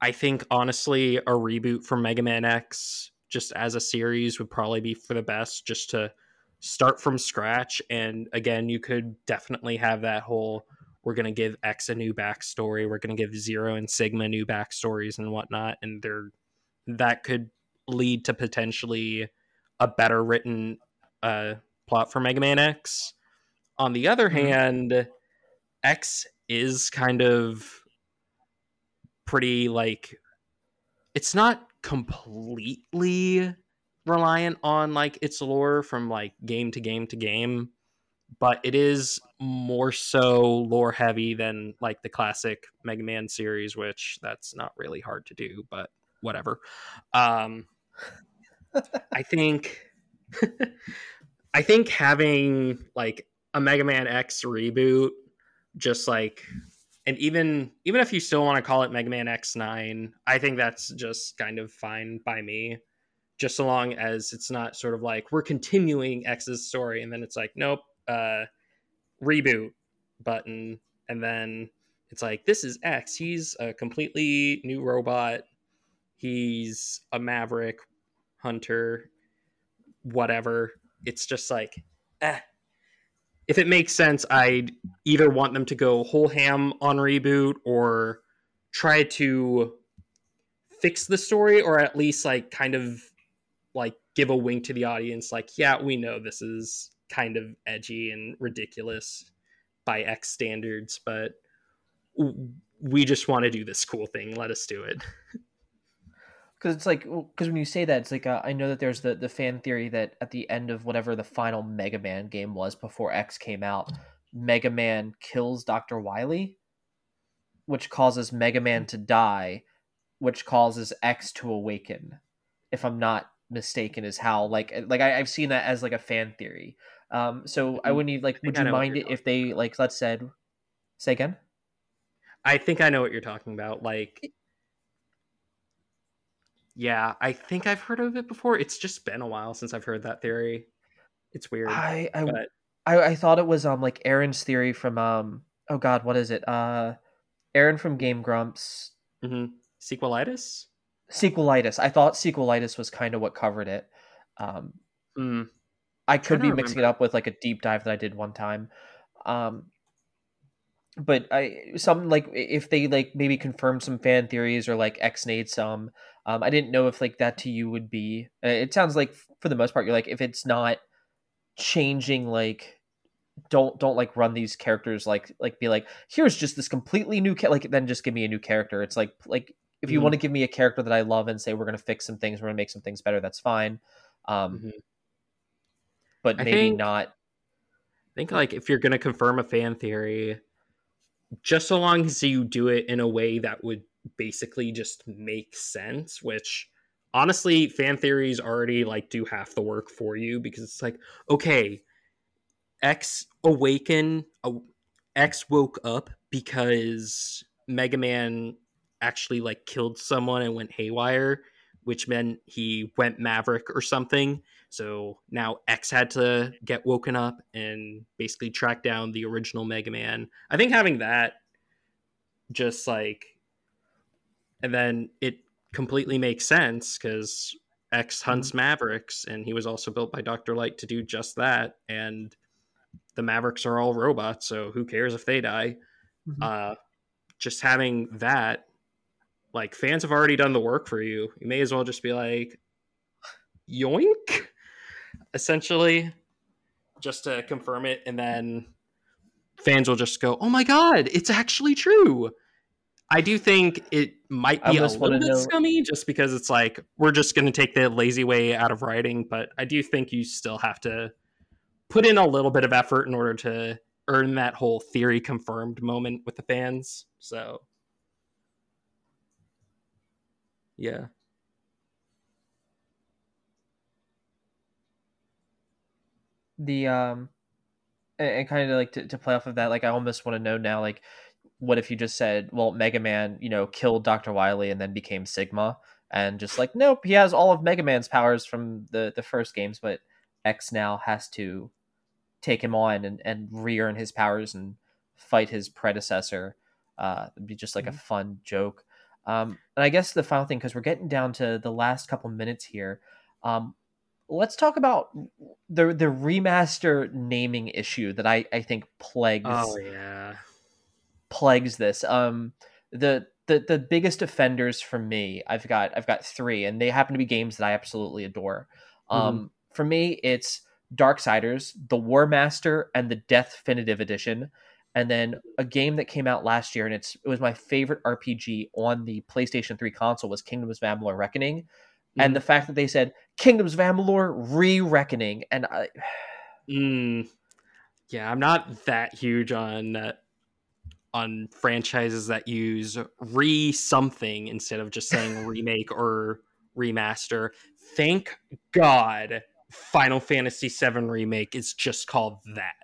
I think honestly, a reboot for Mega Man X just as a series would probably be for the best, just to start from scratch. And again, you could definitely have that whole we're going to give X a new backstory, we're going to give Zero and Sigma new backstories and whatnot, and there that could lead to potentially a better written uh, plot for Mega Man X. On the other mm-hmm. hand, X is kind of pretty like it's not completely reliant on like its lore from like game to game to game but it is more so lore heavy than like the classic Mega Man series, which that's not really hard to do, but whatever. Um, [LAUGHS] I think [LAUGHS] I think having like a Mega Man X reboot, just like, and even even if you still want to call it Mega Man X Nine, I think that's just kind of fine by me. Just so long as it's not sort of like we're continuing X's story, and then it's like, nope, uh, reboot button, and then it's like this is X. He's a completely new robot. He's a maverick hunter, whatever. It's just like, eh. If it makes sense, I'd either want them to go whole ham on reboot or try to fix the story or at least like kind of like give a wink to the audience like yeah we know this is kind of edgy and ridiculous by X standards, but we just want to do this cool thing. Let us do it. [LAUGHS] Because it's like, because when you say that, it's like uh, I know that there's the the fan theory that at the end of whatever the final Mega Man game was before X came out, Mega Man kills Doctor Wily, which causes Mega Man to die, which causes X to awaken. If I'm not mistaken, is how like like I, have seen that as like a fan theory um, so I would need like, would you mind it if they like, let's said, say again? I think I know what you're talking about. Like, yeah, I think I've heard of it before. It's just been a while since I've heard that theory. It's weird. I I, but... I, I thought it was um like Arin's theory from um oh god what is it uh Arin from Game Grumps mm-hmm. sequelitis sequelitis. I thought sequelitis was kind of what covered it. Um, mm. I could be mixing it up with like a deep dive that I did one time. Um, but I some like if they like maybe confirm some fan theories or like X-nade some. Um, I didn't know if like that to you would be. Uh, it sounds like for the most part you're like if it's not changing like don't don't like run these characters like like be like here's just this completely new ca-, like then just give me a new character. It's like like if you mm-hmm. want to give me a character that I love and say we're gonna fix some things, we're gonna make some things better, that's fine. Um, mm-hmm but maybe think, not. I think like if you're going to confirm a fan theory, just so long as you do it in a way that would basically just make sense, which honestly fan theories already like do half the work for you because it's like okay, X awaken, uh, X woke up because Mega Man actually like killed someone and went haywire, which meant he went Maverick or something. So now X had to get woken up and basically track down the original Mega Man. I think having that just like and then it completely makes sense because X hunts mm-hmm. Mavericks and he was also built by Dr. Light to do just that. And the Mavericks are all robots, so who cares if they die? Mm-hmm. Uh just having that like fans have already done the work for you. You may as well just be like yoink essentially, just to confirm it, and then fans will just go, "Oh my god, it's actually true." I do think it might be a little bit know. scummy, just because it's like we're just going to take the lazy way out of writing. But I do think you still have to put in a little bit of effort in order to earn that whole theory confirmed moment with the fans. So, yeah. The um and, and kind of like to, to play off of that like i almost want to know now like what if you just said well mega man you know killed dr wily and then became sigma? And just like nope he has all of mega man's powers from the the first games but x now has to take him on and and re-earn his powers and fight his predecessor. Uh it'd be just like mm-hmm. a fun joke. Um and i guess the final thing because we're getting down to the last couple minutes here um let's talk about the the remaster naming issue that I I think plagues. Oh yeah, plagues this. Um, the the the biggest offenders for me, I've got I've got three, and they happen to be games that I absolutely adore. Um, mm-hmm. for me, it's Darksiders, the War Master, and the Deathfinitive Edition. And then a game that came out last year, and it's it was my favorite RPG on the PlayStation 3 console was Kingdoms of Amalur Reckoning mm. and the fact that they said Kingdoms of Amalur re-reckoning, and I. [SIGHS] mm. Yeah, I'm not that huge on uh, on franchises that use re something instead of just saying [LAUGHS] remake or remaster. Thank God Final Fantasy VII remake is just called that.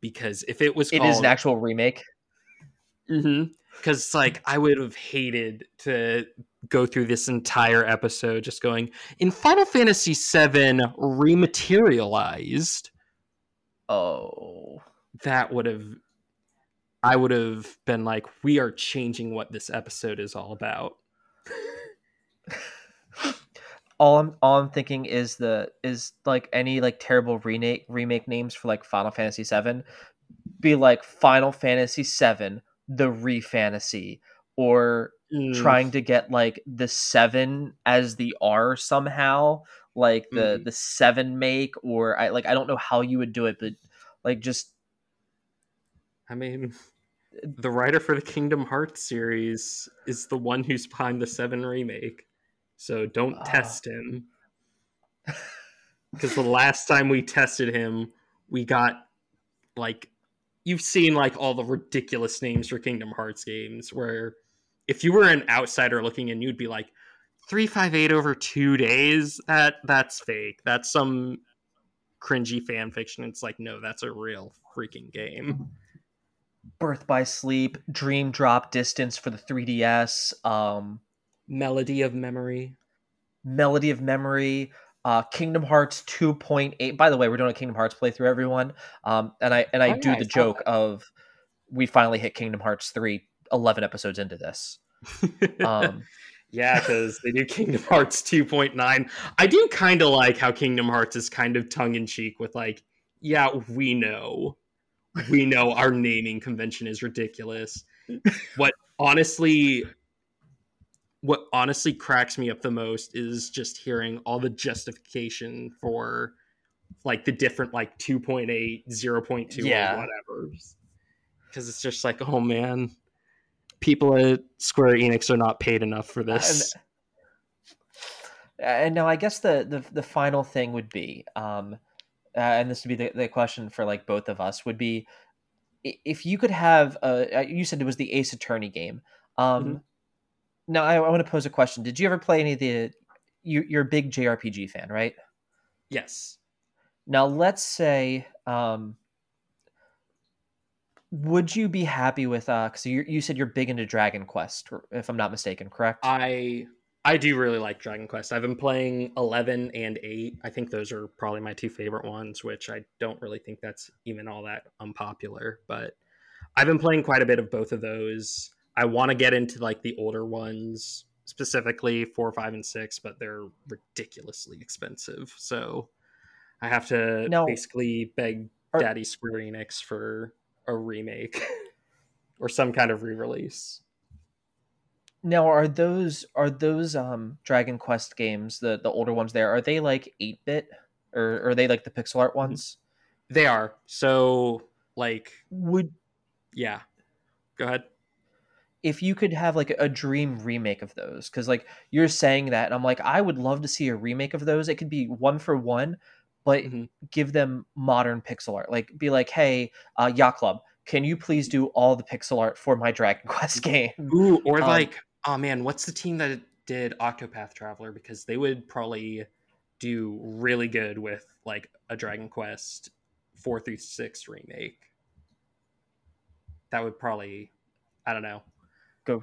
Because if it was called, it is an actual remake. Mm-hmm. Because like I would have hated to go through this entire episode just going in Final Fantasy VII rematerialized. Oh, that would have I would have been like, we are changing what this episode is all about. all I'm all I'm thinking is the is like any like terrible remake remake names for like Final Fantasy VII be like Final Fantasy VII, the re fantasy, or mm. trying to get like the seven as the R somehow, like the mm. the seven make, or I like I don't know how you would do it, but like just I mean the writer for the Kingdom Hearts series is the one who's behind the 7 remake. So don't uh. test him. [LAUGHS] Because the last time we tested him, we got like you've seen like all the ridiculous names for Kingdom Hearts games where if you were an outsider looking in, you'd be like, 358 over two days? That that's fake. That's some cringy fan fiction. It's like, no, that's a real freaking game. Birth by Sleep, Dream Drop Distance for the 3DS, um, Melody of Memory, Melody of Memory, uh, Kingdom Hearts 2.8. By the way, we're doing a Kingdom Hearts playthrough, everyone. Um, and I and I oh, do yeah, the I joke that. of we finally hit Kingdom Hearts 3 11 episodes into this. [LAUGHS] Um, yeah, because they do Kingdom Hearts 2.9. I do kind of like how Kingdom Hearts is kind of tongue in cheek with like, yeah, we know we know our naming convention is ridiculous. what honestly what honestly cracks me up the most is just hearing all the justification for like the different like 2.8 0.2 yeah. or whatever because it's just like oh man people at square enix are not paid enough for this and, and now i guess the, the the final thing would be um uh, and this would be the, the question for like both of us would be if you could have a, uh, you said it was the ace attorney game um mm-hmm. Now I, I, want to pose a question did you ever play any of the you, you're a big jrpg fan right yes now let's say um would you be happy with uh because you, you said you're big into dragon quest if i'm not mistaken correct i I do really like Dragon Quest. I've been playing 11 and 8. I think those are probably my two favorite ones, which I don't really think that's even all that unpopular, but I've been playing quite a bit of both of those. I want to get into like the older ones, specifically 4, 5 and 6, but they're ridiculously expensive. So I have to now, basically beg are, Daddy Square Enix for a remake [LAUGHS] or some kind of re-release. Now, are those are those um Dragon Quest games the the older ones? There are they like eight bit or, or are they like the pixel art ones? They are. So like would yeah. Go ahead. If you could have like a dream remake of those, because like you're saying that, and I'm like, I would love to see a remake of those. It could be one for one, but mm-hmm. give them modern pixel art. Like be like, hey, uh, Yacht Club, can you please do all the pixel art for my Dragon [LAUGHS] Quest game? Ooh, or um, like oh man, what's the team that did Octopath Traveler? Because they would probably do really good with like a Dragon Quest four through six remake. That would probably, I don't know, go.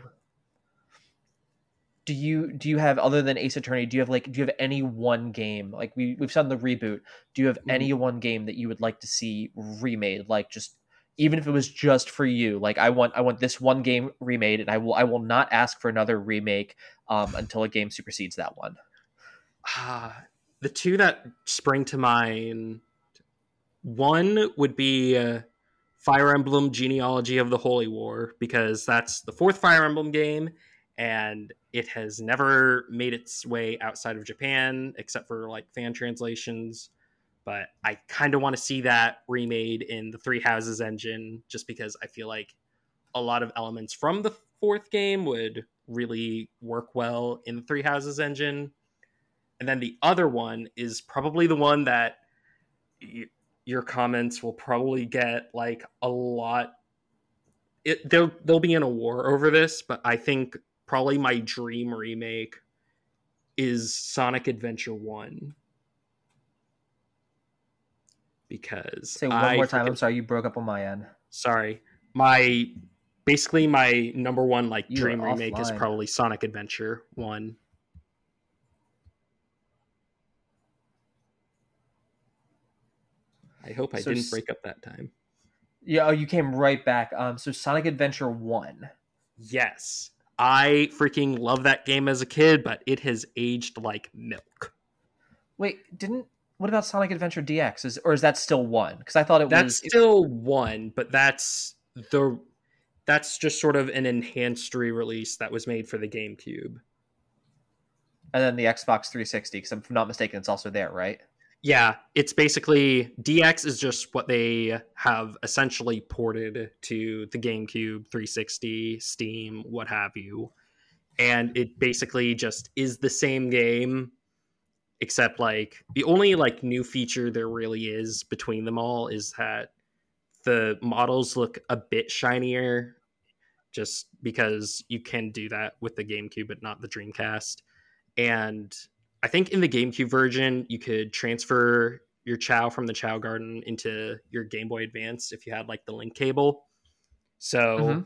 Do you do you have other than Ace Attorney? Do you have like do you have any one game like we we've done the reboot? Do you have mm-hmm. any one game that you would like to see remade? Like just even if it was just for you like i want i want this one game remade and i will i will not ask for another remake um, until a game supersedes that one uh, the two that spring to mind one would be uh, fire emblem genealogy of the holy war because that's the fourth fire emblem game and it has never made its way outside of japan except for like fan translations but I kind of want to see that remade in the Three Houses engine just because I feel like a lot of elements from the fourth game would really work well in the Three Houses engine. And then the other one is probably the one that your comments will probably get like a lot it they'll they'll be in a war over this, but I think probably my dream remake is Sonic Adventure 1 because say one I more time. I'm sorry, you broke up on my end. Sorry, my basically my number one like you dream remake offline. is probably Sonic Adventure One. I hope I so didn't break up that time. Yeah, oh, you came right back. Um, so Sonic Adventure One. Yes, I freaking love that game as a kid, but it has aged like milk. Wait, didn't what about Sonic Adventure DX? Is or is that still one? Because I thought it that's was that's still one, but that's the that's just sort of an enhanced re-release that was made for the GameCube. And then the Xbox 360, because I'm not mistaken, it's also there, right? Yeah, it's basically DX is just what they have essentially ported to the GameCube, 360, Steam, what have you. And it basically just is the same game except like the only like new feature there really is between them all is that the models look a bit shinier just because you can do that with the GameCube but not the Dreamcast. And I think in the GameCube version you could transfer your Chao from the Chao Garden into your Game Boy Advance if you had like the link cable. So mm-hmm.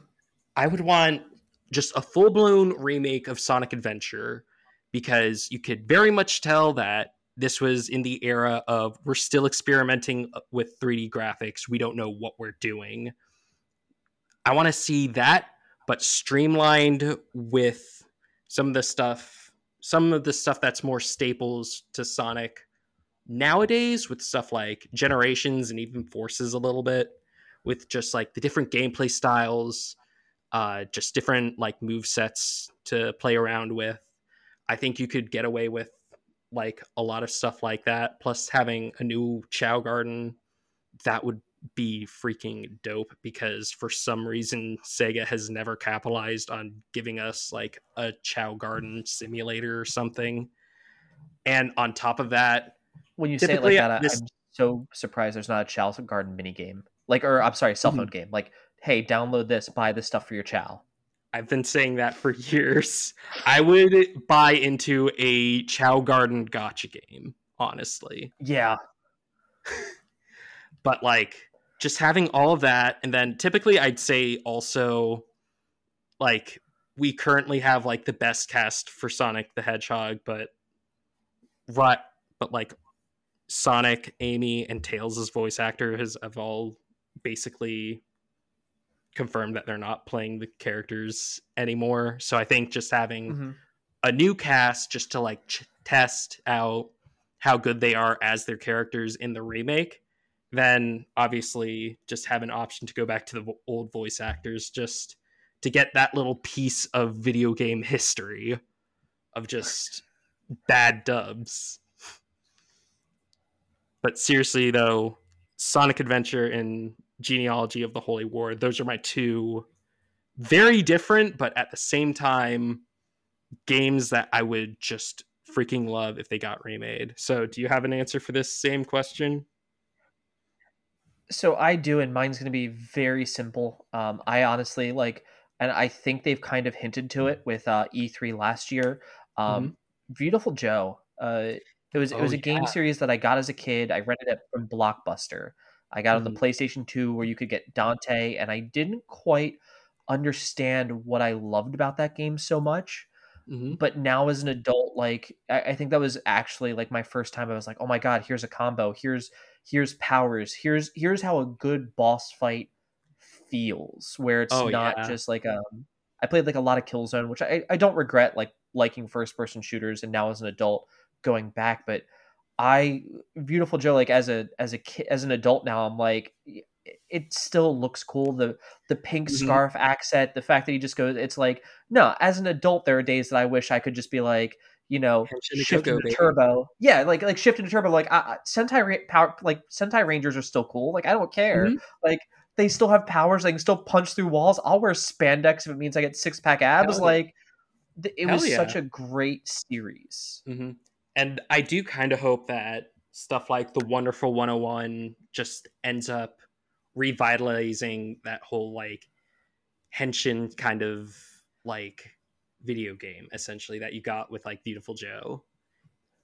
I would want just a full-blown remake of Sonic Adventure because you could very much tell that this was in the era of we're still experimenting uh, with 3D graphics. We don't know what we're doing. I want to see that, but streamlined with some of the stuff, some of the stuff that's more staples to Sonic nowadays, with stuff like Generations and even Forces a little bit, with just like the different gameplay styles, uh, just different like move sets to play around with I think you could get away with like a lot of stuff like that. Plus, having a new Chao Garden, that would be freaking dope because for some reason Sega has never capitalized on giving us like a Chao Garden simulator or something. And on top of that, when you say it like that, this... I'm so surprised there's not a Chao Garden mini game. Like, or I'm sorry, cell phone mm-hmm. game. Like, hey, download this, buy this stuff for your Chao. I've been saying that for [LAUGHS] years. I would buy into a Chao Garden gacha game, honestly. Yeah. [LAUGHS] but like just having all of that and then typically I'd say also like we currently have like the best cast for Sonic the Hedgehog, but right but like Sonic, Amy, and Tails' voice actor has have all basically confirmed that they're not playing the characters anymore. So I think just having mm-hmm. a new cast just to like ch- test out how good they are as their characters in the remake, then obviously just have an option to go back to the old voice actors just to get that little piece of video game history of just bad dubs. But seriously though, Sonic Adventure and genealogy of the Holy War. Those are my two very different, but at the same time, games that I would just freaking love if they got remade. So, do you have an answer for this same question? So I do, and mine's going to be very simple. Um, I honestly like, and I think they've kind of hinted to it with uh, E3 last year. Um, mm-hmm. Viewtiful Joe. Uh, it was it was oh, a game series that I got as a kid. I rented it from Blockbuster. I got mm-hmm. on the mm-hmm. PlayStation 2 where you could get Dante, and I didn't quite understand what I loved about that game so much. Mm-hmm. But now as an adult, like I, I, think that was actually like my first time. I was like, oh my god, here's a combo. Here's here's powers. Here's here's how a good boss fight feels, where it's oh, not yeah. just like um. I played like a lot of Killzone, which I I don't regret like liking first person shooters, and now as an adult going back, but I Viewtiful Joe like as a as a kid as an adult now I'm like it still looks cool the the pink mm-hmm. scarf accent the fact that he just goes it's like no as an adult there are days that I wish I could just be like you know shift into turbo. Yeah like like shift into turbo like uh, Sentai power like Sentai Rangers are still cool like I don't care. Mm-hmm. like they still have powers they can still punch through walls. I'll wear spandex if it means I get six pack abs Hell like it was yeah. such a great series. Mm-hmm. And I do kind of hope that stuff like the Wonderful 101 just ends up revitalizing that whole like henshin kind of like video game essentially that you got with like Viewtiful Joe.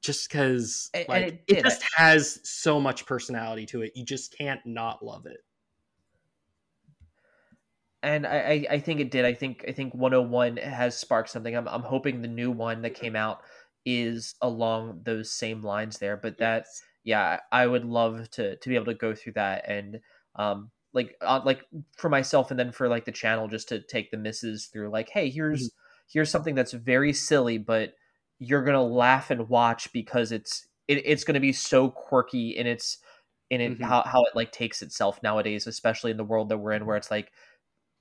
Just because like it, it, just has so much personality to it, you just can't not love it. And I, I think it did. I think I think 101 has sparked something. I'm I'm hoping the new one that came out is along those same lines there. But that yes. yeah, I would love to to be able to go through that and um like uh, like for myself and then for like the channel just to take the misses through like hey here's mm-hmm. Here's something that's very silly but you're gonna laugh and watch because it's it, it's gonna be so quirky in its in it mm-hmm. how, how it like takes itself nowadays especially in the world that we're in where it's like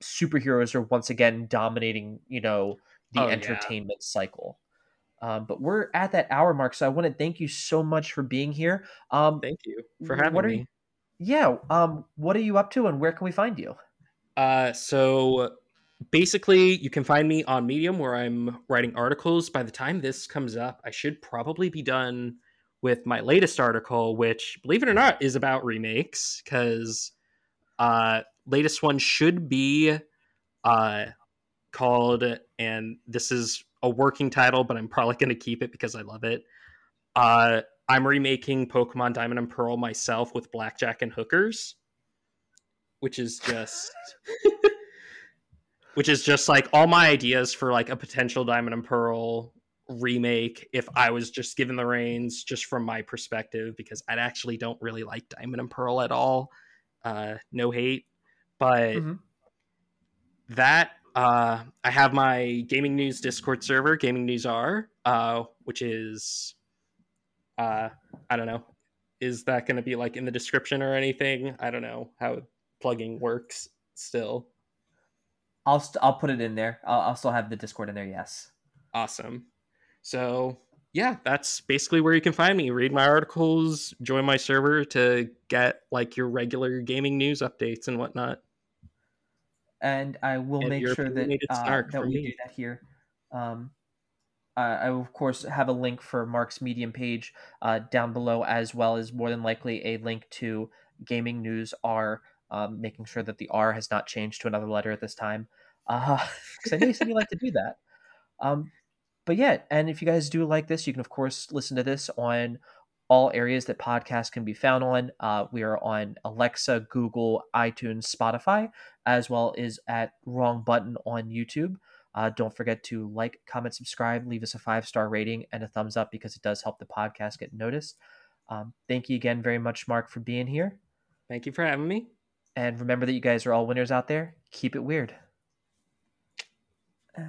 superheroes are once again dominating you know the oh, entertainment yeah. cycle um, but we're at that hour mark so i want to thank you so much for being here um, thank you for having what me are, yeah. Um, what are you up to and where can we find you? Uh, so basically, you can find me on Medium where I'm writing articles. By the time this comes up, I should probably be done with my latest article, which, believe it or not, is about remakes. Because uh, latest one should be uh, called, and this is a working title, but I'm probably going to keep it because I love it. Uh, I'm remaking Pokemon Diamond and Pearl myself with blackjack and hookers, which is just [LAUGHS] which is just like all my ideas for like a potential Diamond and Pearl remake if I was just given the reins just from my perspective because I actually don't really like Diamond and Pearl at all. Uh no hate, but mm-hmm. that uh I have my gaming news Discord server, Gaming News R, uh which is uh, I don't know. Is that going to be like in the description or anything? I don't know how plugging works still. I'll i st- I'll put it in there. I'll, I'll still have the Discord in there. Yes. Awesome. So yeah, that's basically where you can find me. Read my articles, join my server to get like your regular gaming news updates and whatnot. And I will and make sure that uh, that we me. do that here. Um, I will, of course, have a link for Mark's Medium page uh, down below, as well as more than likely a link to Gaming News R, um, making sure that the R has not changed to another letter at this time. Because uh, [LAUGHS] I know you said you like to do that. Um, but yeah, and if you guys do like this, you can, of course, listen to this on all areas that podcasts can be found on. Uh, we are on Alexa, Google, iTunes, Spotify, as well as at Wrong Button on YouTube. Uh, don't forget to like, comment, subscribe, leave us a five star rating and a thumbs up because it does help the podcast get noticed. Um, thank you again very much, Mark, for being here. Thank you for having me. And remember that you guys are all winners out there. Keep it weird. นะ